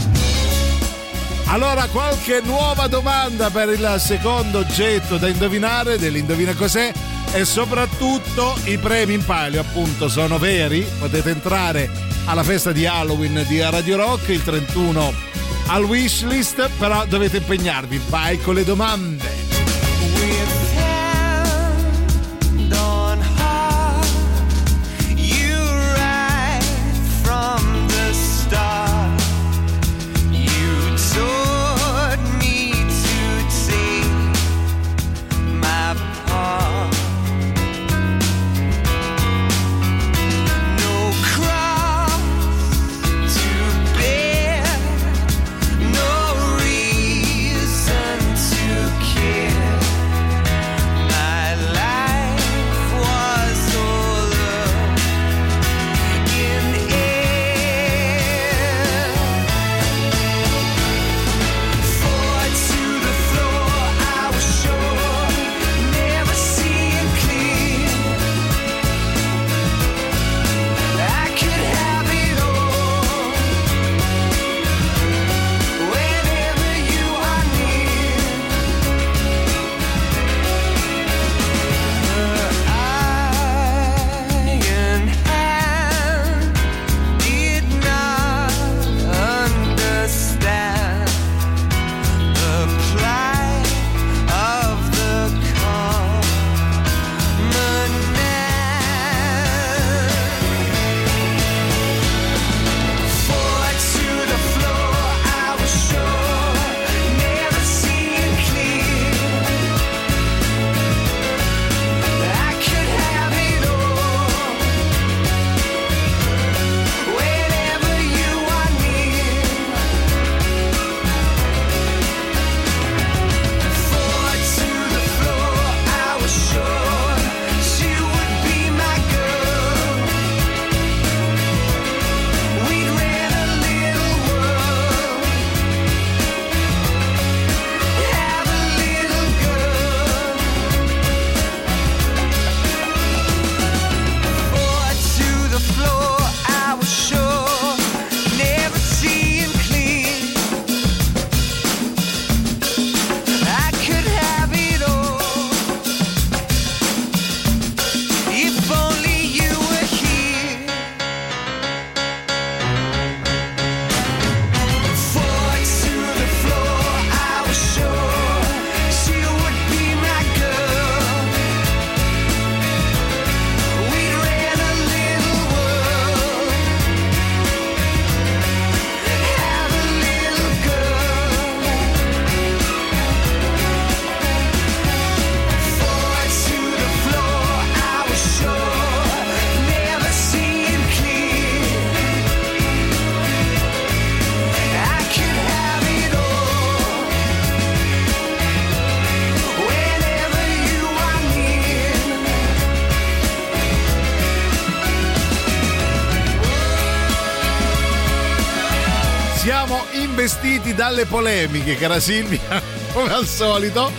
Allora, qualche nuova domanda per il secondo oggetto da indovinare dell'Indovina cos'è e soprattutto i premi in palio appunto sono veri, potete entrare alla festa di Halloween di Radio Rock il 31 al wishlist, però dovete impegnarvi, vai con le domande. Dalle polemiche, cara Silvia, come al solito.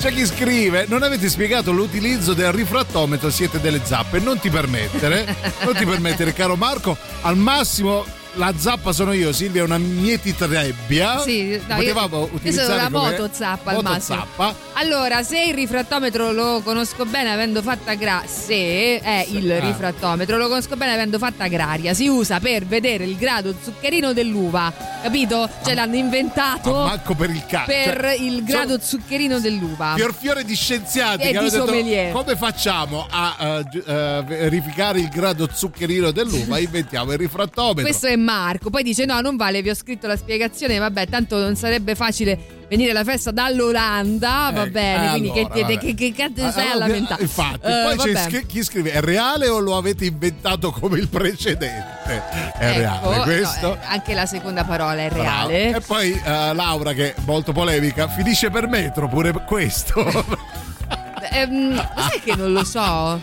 C'è chi scrive: Non avete spiegato l'utilizzo del rifrattometro, siete delle zappe. Non ti permettere, non ti permettere, caro Marco. Al massimo la zappa sono io, Silvia è una mietitrebbia. Sì, no, Potevamo io, utilizzare la come- motozappa al massimo. motozappa. Allora, se il rifrattometro lo conosco bene avendo fatta gra- se è il ah. rifrattometro lo conosco bene avendo fatta agraria, si usa per vedere il grado zuccherino dell'uva, capito? Cioè l'hanno inventato Ma manco per il cazzo. per Cioè, il grado zuccherino dell'uva. Fior fiore di scienziati E che hanno di detto come facciamo a gi- eh, verificare il grado zuccherino dell'uva inventiamo il rifrattometro Questo è Marco. Poi dice: No, non vale, vi ho scritto la spiegazione. Vabbè, tanto non sarebbe facile venire alla festa dall'Olanda. Va Eh, bene, eh, quindi allora, che, che, vabbè. che, che cazzo Ah, stai a ah, lamentare? infatti Eh, poi c'è chi scrive è reale o lo avete inventato come il precedente è Ecco, reale no, questo eh, anche la seconda parola è Bravo. reale. e poi eh, Laura che è molto polemica finisce per metro pure questo Ehm, sai che non lo so?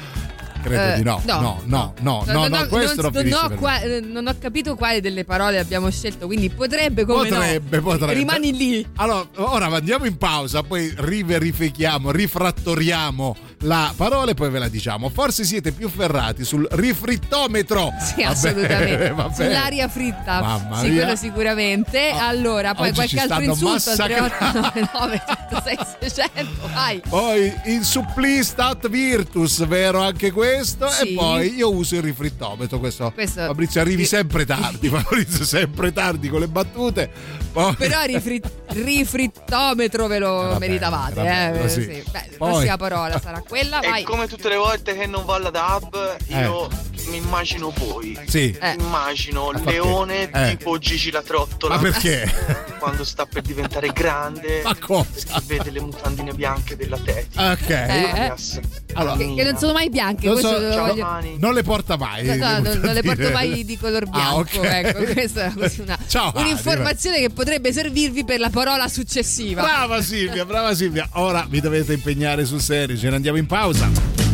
Credo Eh, di no no, no no no no, no, questo non, non finisce ho qua- non ho capito quale delle parole abbiamo scelto, quindi potrebbe come no. Potrebbe, potrebbe. Rimani lì. Allora, ora andiamo in pausa, poi riverifichiamo, rifrattoriamo la parola e poi ve la diciamo. Forse siete più ferrati sul rifrittometro. Sì, Va assolutamente. Sull'aria fritta. Mamma sì, quello sicuramente. allora, poi qualche altro insulto al massacrando. 3899 106 600. Vai. Poi in supplistat virtus, vero anche questo? Sì. E poi io uso il rifrittometro. Questo, Questo- Fabrizio, arrivi sempre tardi. Fabrizio, sempre tardi con le battute. Poi- Però rifri- rifrittometro ve lo va bene, meritavate. va bene, eh, sì. Beh, la Poi- prossima parola sarà quella. Vai. E come tutte le volte che non va alla DAB, io mi immagino voi. Sì. Eh. Immagino Ma perché? Leone Eh. tipo Gigi la trottola. Ma perché? Quando sta per diventare grande. Ma cosa? Si vede le mutandine bianche della Teti. Ok. Alias Allora, che, che non sono mai bianche, Non so- voglio- non le porta mai. No, no, le non, le porto mai di color Ah, bianco. ok. Ecco, questa è una- Ciao, un'informazione che potrebbe servirvi per la parola successiva. Brava Silvia, brava Silvia. Ora vi dovete impegnare sul serio, ce ne andiamo in pausa.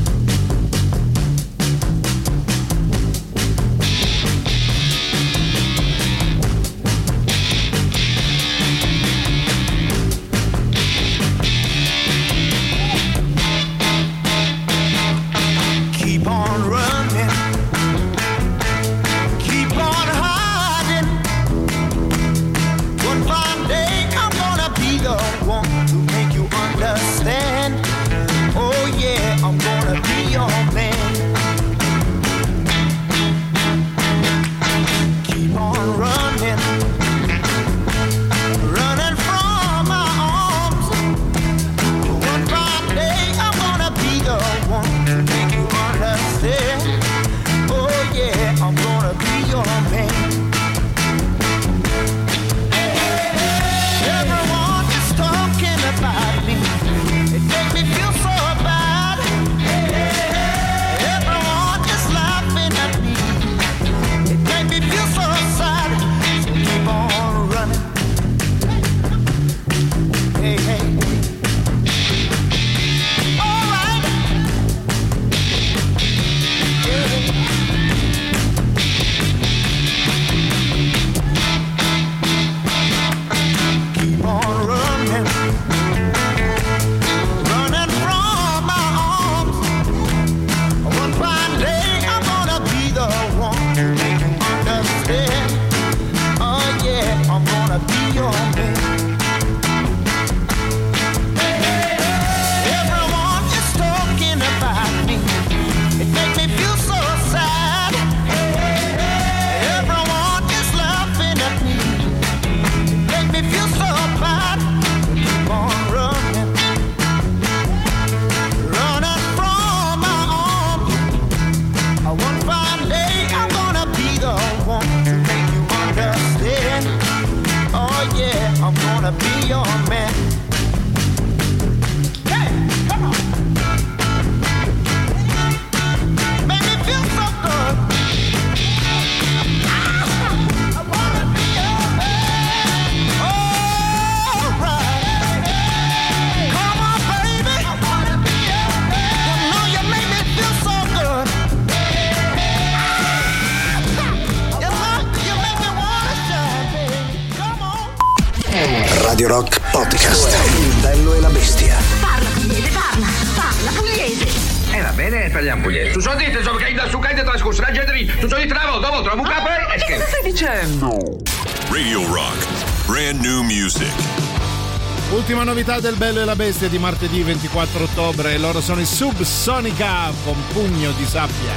Novità del Bello e la Bestia di martedì 24 ottobre. Loro sono i Subsonica con pugno di sabbia.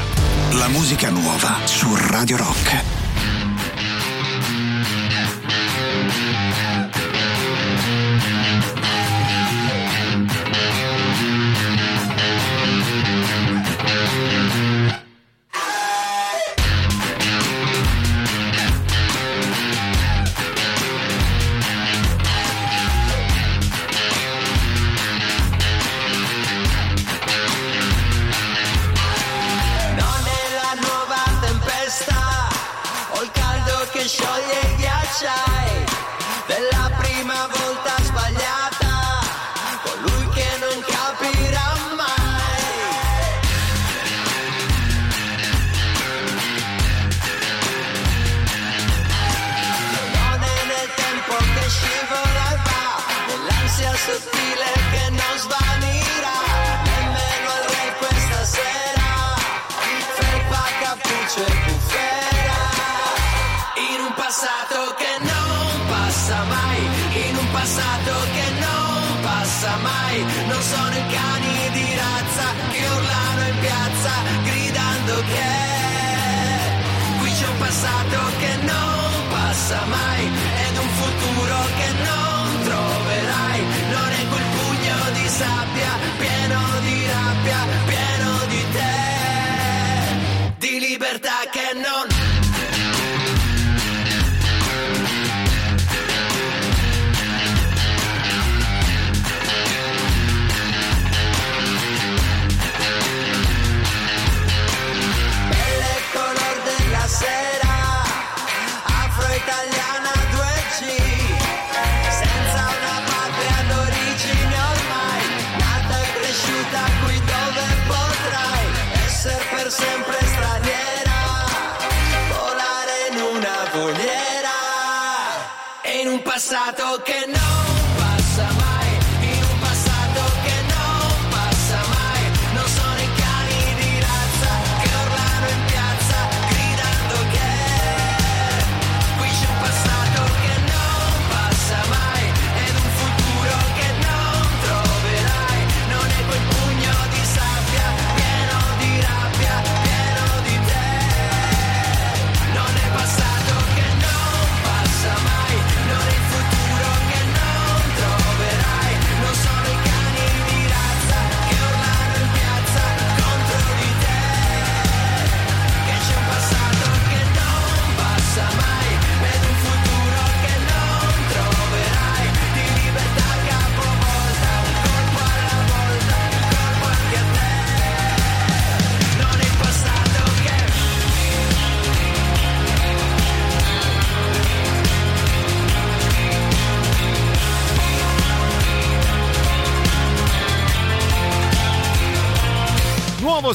La musica nuova su Radio Rock.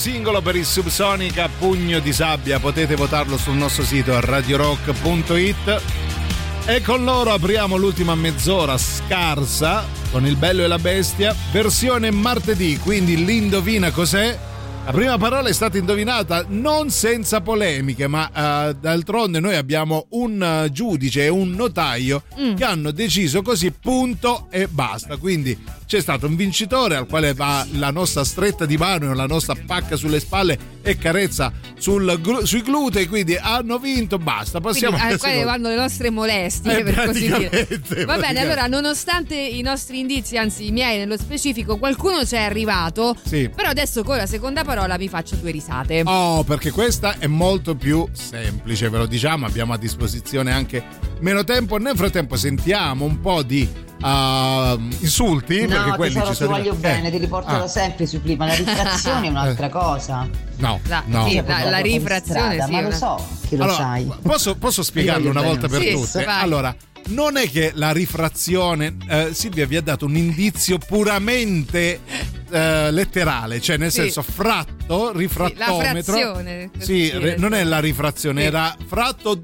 Singolo per il Subsonica Pugno di Sabbia, potete votarlo sul nostro sito radiorock.it. E con loro apriamo l'ultima mezz'ora scarsa con il bello e la bestia, versione martedì, quindi l'indovina cos'è? La prima parola è stata indovinata non senza polemiche, ma eh, d'altronde noi abbiamo un eh, giudice e un notaio che hanno deciso così, punto e basta. Quindi c'è stato un vincitore al quale va la nostra stretta di mano, la nostra pacca sulle spalle e carezza sul sui glutei, quindi hanno vinto, basta. Passiamo Quindi, al quale vanno le nostre molestie, Eh, per così dire. Va bene, allora, nonostante i nostri indizi, anzi i miei nello specifico, qualcuno ci è arrivato. Sì. Però adesso con la seconda parola vi faccio due risate. Oh, perché questa è molto più semplice, ve lo diciamo, abbiamo a disposizione anche meno tempo. Nel frattempo sentiamo un po' di uh, insulti, perché No, quelli tesoro, ci ti sono. voglio bene, ti riporto ah. da sempre su prima. La rifrazione è un'altra cosa. No, La- no. sì, la, la rifrazione strada, sì, ma lo so che lo Allora, sai. Posso, posso spiegarlo una volta per. Sì, tutte? vai. Allora, non è che la rifrazione, eh, Silvia vi ha dato un indizio puramente eh, letterale, cioè nel Sì. senso fratto, rifrattometro. Sì, dire. re- non è la rifrazione, Sì. era fratto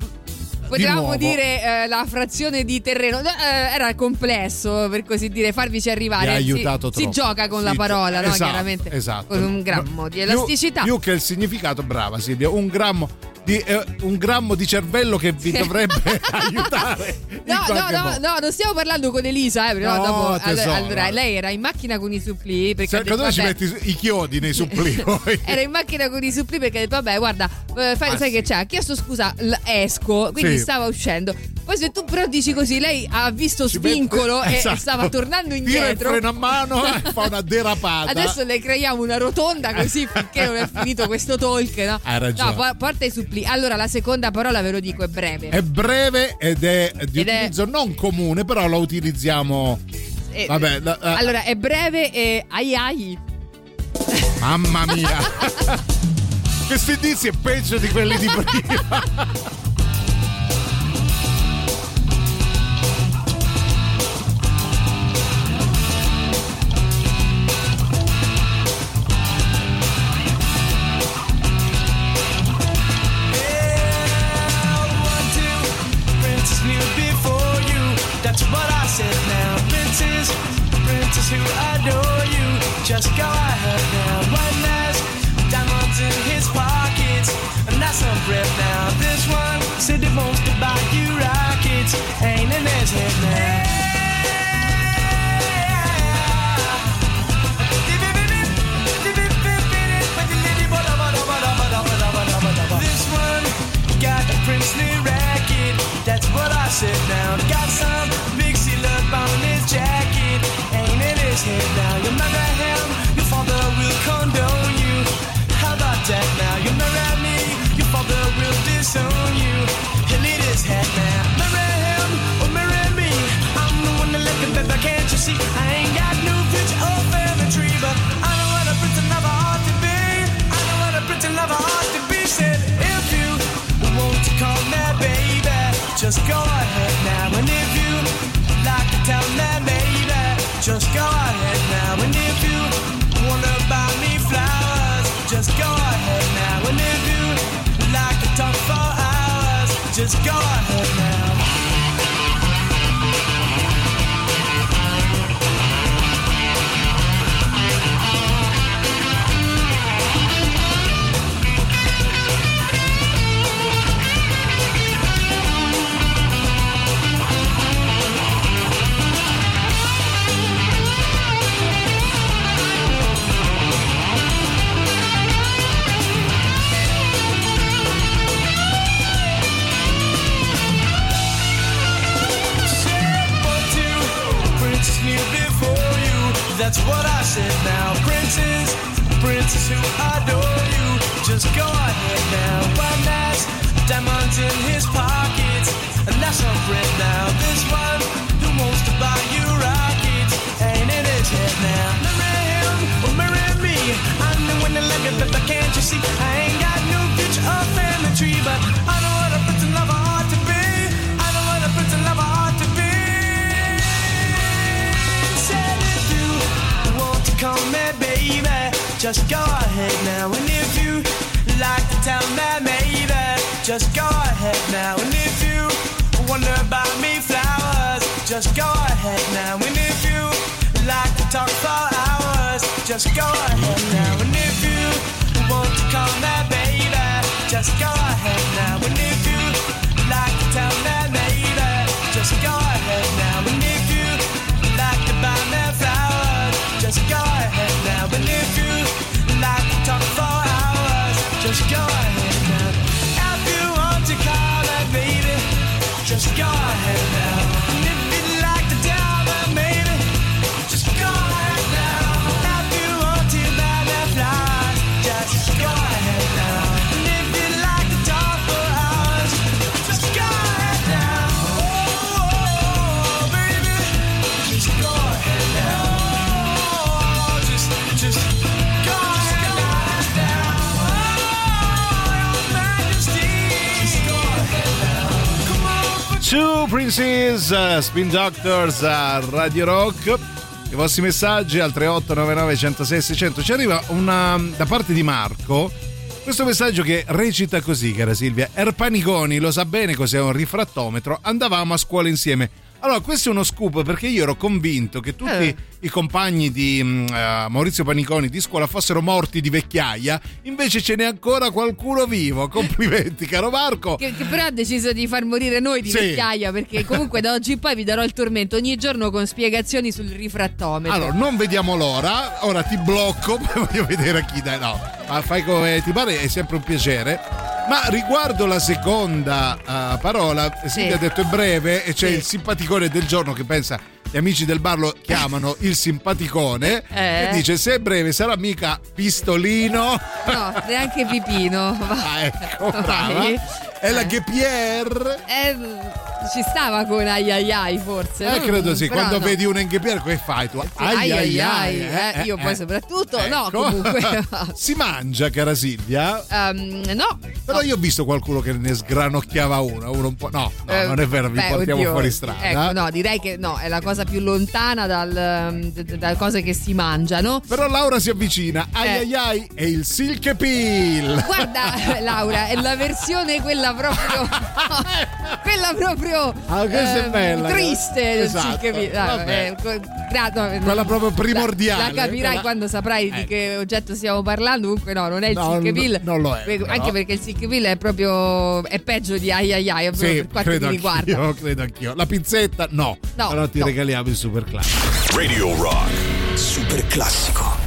Potevamo nuovo. dire eh, la frazione di terreno, eh, era complesso per così dire, farvici arrivare. Mi ha Si- aiutato si, troppo. gioca con la Sì, parola, no? esatto, Chiaramente. esatto. Con un grammo di Più- elasticità. Più, che il significato, brava Silvia, un grammo di, eh, un grammo di cervello che vi dovrebbe aiutare. No, no, no, no, non stiamo parlando con Elisa, eh, però No, dopo, allora, tesoro. allora, lei era in macchina con i supplì perché Secondo detto, ci metti i chiodi nei supplì poi. era in macchina con i supplì perché ha detto vabbè guarda eh, fai- Ah, sai sì. che c'è ha chiesto scusa esco quindi Sì. stava uscendo poi se tu però dici così lei ha visto svincolo mette- e esatto. stava tornando Tira il indietro freno a mano e fa una derapata. Adesso le creiamo una rotonda così finché non è finito questo talk, no? Hai ragione. No, po- porta i suppli. Allora, la seconda parola ve lo dico, è breve. È breve ed è di Ed è- utilizzo non comune, però la utilizziamo. Eh, Vabbè, la- eh, Allora, è breve e ai ai. mamma mia. Questo indizio è peggio di quelli di prima. Now. One last diamonds in his pockets. Some now. This one said he wants to buy you rockets. Ain't head now. This one got a princely racket. That's what I said now. Got just go ahead now. And if you like to tell me baby, just go ahead now. And if you wanna buy me flowers, just go ahead now. And if you like to talk for hours, just go ahead princess who adore you. Just go ahead now. One last diamonds in his pockets. And that's our friend now. This one who wants to buy you just go ahead now. And if you like to tell me maybe, just go ahead now. And if you wonder about me flowers, just go ahead now. And if you like to talk for hours, just go ahead now. And if you want to call me baby, just go ahead now. And if you like to tell me on, Two Princes, uh, Spin Doctors a Radio Rock. I vostri messaggi al 3899 106 600. Ci arriva una da parte di Marco Questo messaggio che recita così, cara Silvia. Erpaniconi lo sa bene cos'è un rifrattometro, andavamo a scuola insieme. Allora, questo è uno scoop perché io ero convinto che tutti Eh. I compagni di eh, Maurizio Paniconi di scuola fossero morti di vecchiaia, invece ce n'è ancora qualcuno vivo. Complimenti, caro Marco. Che, che però ha deciso di far morire noi di Sì. vecchiaia perché comunque da oggi in poi vi darò il tormento ogni giorno con spiegazioni sul rifrattometro. Allora, non vediamo l'ora. Ora ti blocco, poi voglio vedere a chi dai. No, ma fai come ti pare, è sempre un piacere. Ma riguardo la seconda eh, parola, Silvia ha detto è breve e c'è il simpaticone del giorno che pensa. Gli amici del bar lo chiamano il simpaticone Eh. e dice se è breve sarà mica pistolino. No, neanche Pipino. Va. ecco, brava. Vai. È la Ghepier. Eh, ci stava con ai ai ai forse. Eh, no? credo sì, Però quando no. vedi un Enghepier come fai tu? Ai ai ai, eh, io poi soprattutto, no, Ecco. comunque. si mangia, cara Silvia? Ehm, no, Però io ho visto qualcuno che ne sgranocchiava uno, uno un po'. No, no, Eh, non è vero, vi portiamo oddio, fuori strada. Ecco, no, direi che no, è la cosa più lontana dal, d- d- dalle cose che si mangiano. Però Laura si avvicina. Ai Eh. ai ai è il silk peel. Guarda, Laura, è la versione quella proprio. quella proprio. Ah, questa è ehm, bella, Triste. del esatto. Ah, eh, no, Quella proprio primordiale. La, la capirai Quella- quando saprai di che oggetto stiamo parlando. Comunque, no, non è il No, no, peel. non lo è. Anche perché il peel è proprio. è peggio di ai ai ai, Sì, per quanto credo mi riguarda. anch'io, credo anch'io. La pizzetta no. No, Però ti no. regaliamo il super classico. Radio Rock. Super classico.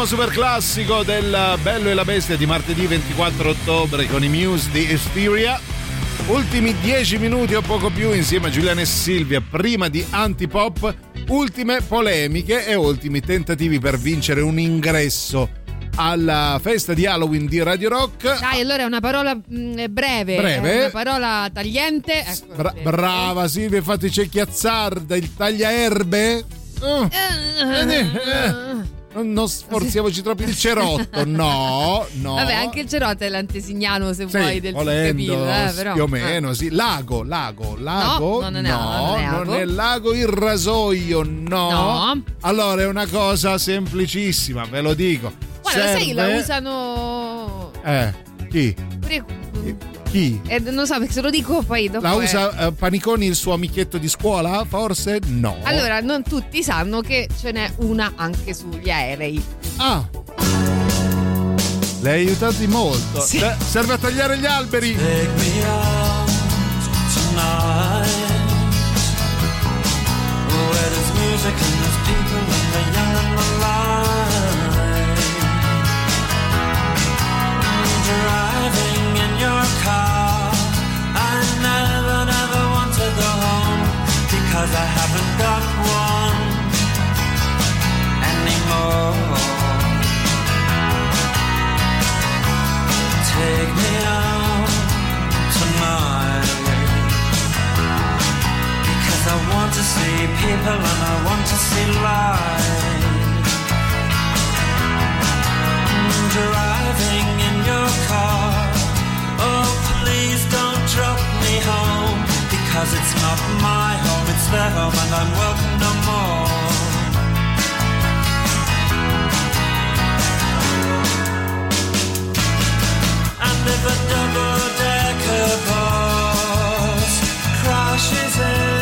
Ultimo super classico del Bello e la Bestia di martedì 24 ottobre con i Muse di Hysteria. Ultimi 10 minuti o poco più insieme a Giuliana e Silvia prima di Antipop. Ultime polemiche e ultimi tentativi per vincere un ingresso alla festa di Halloween di Radio Rock. Dai, allora è una parola mh, breve, Breve. è una parola tagliente. Ecco, Bra- brava Silvia, infatti c'è Chiazzarda, il tagliaerbe. Oh, eh, eh. Non, non sforziamoci troppo il cerotto, no, no. Vabbè, anche il cerote è l'antesignano se Sì, vuoi del volendo, capito, eh, però. più o meno, sì. Lago, lago, lago. non è- no, non è lago. non è lago il rasoio, no. No. Allora è una cosa semplicissima, ve lo dico. Guarda, sai che la Serve- usano Eh, chi? pure Chi? eh, non so, perché se lo dico poi dopo La è- usa eh, Paniconi il suo amichetto di scuola? Forse no. Allora, non tutti sanno che ce n'è una anche sugli aerei. Ah. Le hai aiutati molto. Sì. Se- Serve a tagliare gli alberi. Where there's music and there's people car, I never, never want to go home because I haven't got one anymore. Take me out tonight. Because I want to see people and I want to see light. Mm, Driving in your car. Home. Because it's not my home, it's their home, and I'm welcome no more. And if a double decker bus crashes into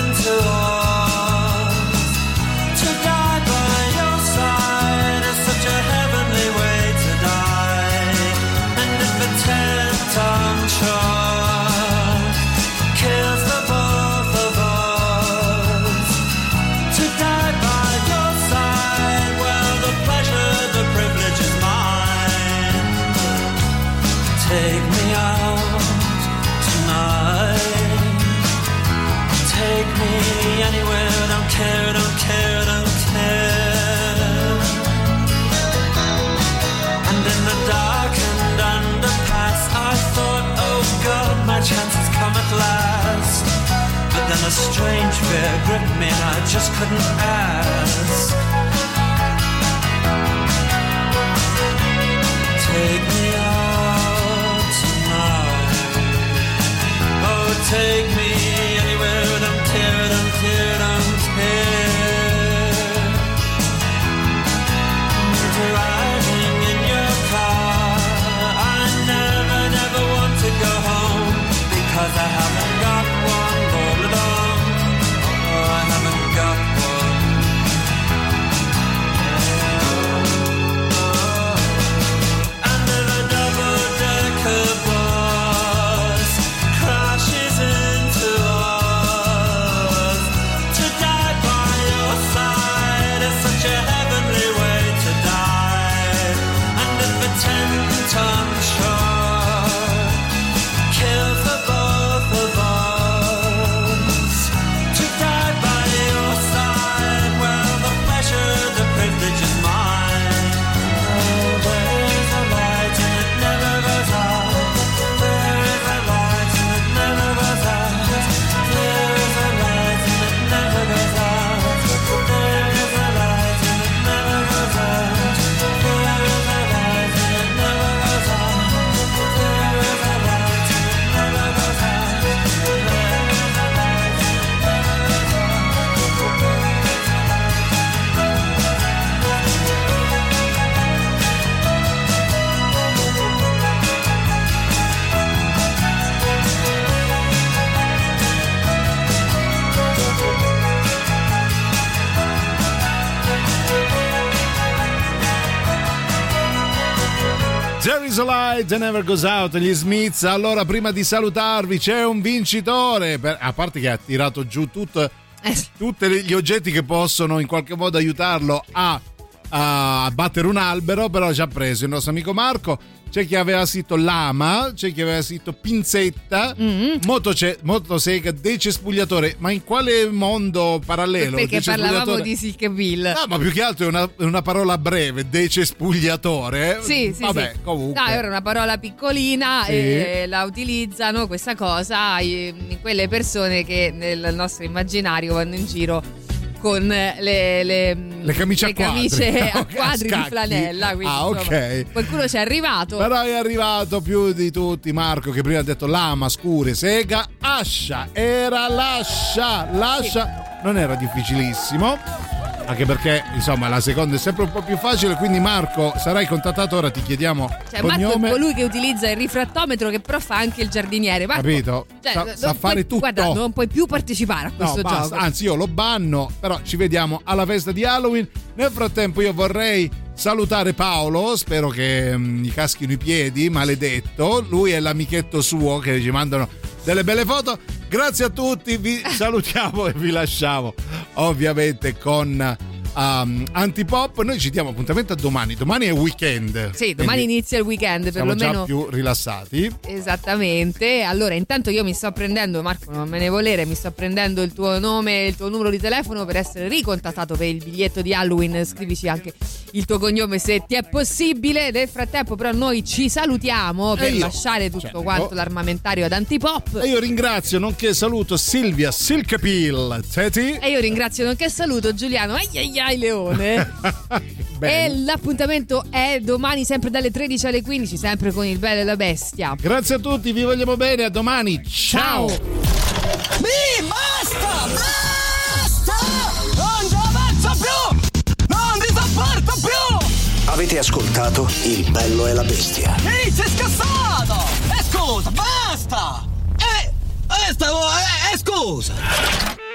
a strange fear gripped me, and I just couldn't ask. Take me out tonight. Oh, take me that never goes out, gli Smiths. Allora, prima di salutarvi, c'è un vincitore. per- a parte che ha tirato giù tutto- Eh, tutti gli oggetti che possono in qualche modo aiutarlo a a battere un albero, però ci ha preso il nostro amico Marco. C'è chi aveva scritto lama, c'è chi aveva scritto pinzetta, Mm. motoce- motosega, decespugliatore. Ma in quale mondo parallelo? Perché parlavamo di Silkebill. No, ma più che altro è una, una parola breve, decespugliatore. Sì, sì, Vabbè, sì. comunque. No, era una parola piccolina Sì. e la utilizzano questa cosa quelle persone che nel nostro immaginario vanno in giro con le, le, Le camicie a quadri. camicie a Ok, a quadri di scacchi. flanella. Quindi, Ah, ok. insomma, qualcuno ci è arrivato. Però è arrivato più di tutti Marco che prima ha detto lama, scure, sega, ascia. Era lascia, lascia. Non era difficilissimo. Anche perché, insomma, la seconda è sempre un po' più facile. Quindi, Marco, sarai contattato ora. Ti chiediamo Cioè, Marco è cognome. colui che utilizza il rifrattometro che però fa anche il giardiniere. Marco, Capito? cioè, Sa- sa puoi- fare tutto. Guarda, non puoi più partecipare a No, questo basta. gioco. Anzi, io lo banno, però ci vediamo alla festa di Halloween. Nel frattempo, io vorrei salutare Paolo. Spero che mm, gli caschino i piedi, maledetto. Lui è l'amichetto suo che ci mandano delle belle foto. Grazie a tutti, vi salutiamo e vi lasciamo ovviamente con um, Antipop. Noi ci diamo appuntamento a domani. Domani è weekend. Sì, domani inizia il weekend, siamo già perlomeno. più rilassati. Esattamente, allora intanto io mi sto prendendo, Marco non me ne volere, mi sto prendendo il tuo nome e il tuo numero di telefono per essere ricontattato per il biglietto di Halloween, scrivici anche il tuo cognome se ti è possibile, nel frattempo però noi ci salutiamo per E io, lasciare tutto certo. quanto l'armamentario ad Antipop E io ringrazio, nonché saluto Silvia Silkepil. Teti. e io ringrazio nonché saluto Giuliano ai ai ai Leone e l'appuntamento è domani sempre dalle 13 alle 15 sempre con il bello e la bestia Grazie a tutti, vi vogliamo bene, a domani. Ciao. Mi basta! Basta! Non ci avanzo più! Non vi sopporto più! Avete ascoltato Il bello e la bestia. Ehi, sei scassato! E scusa, basta! E... E stavo... E, e scusa!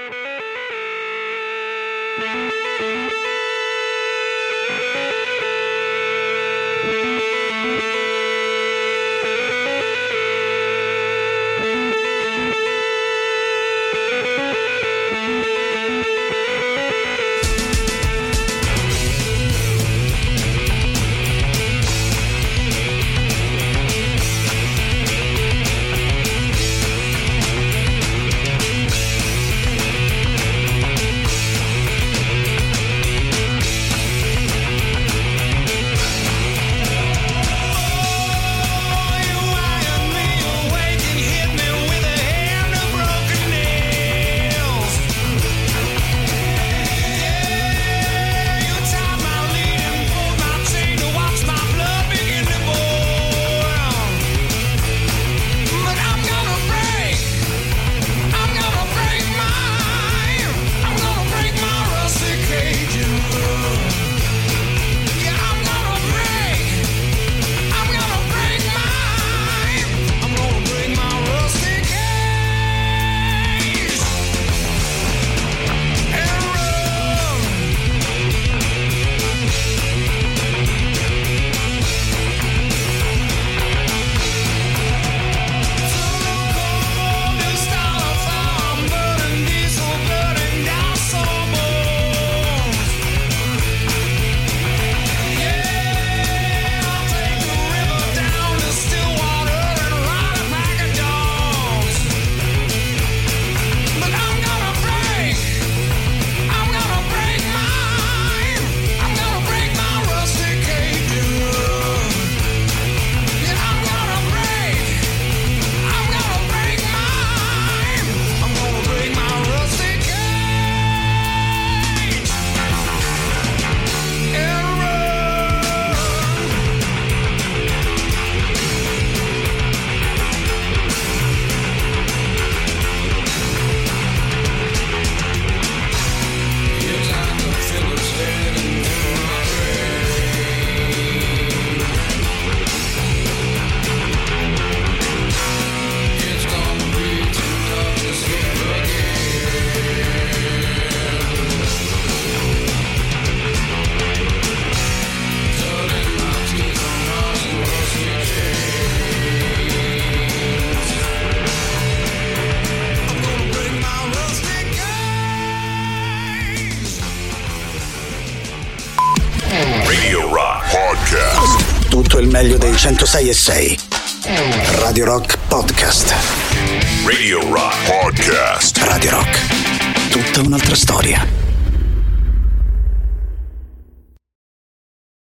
6 e 6. Radio Rock Podcast. Radio Rock Podcast. Radio Rock. Tutta un'altra storia.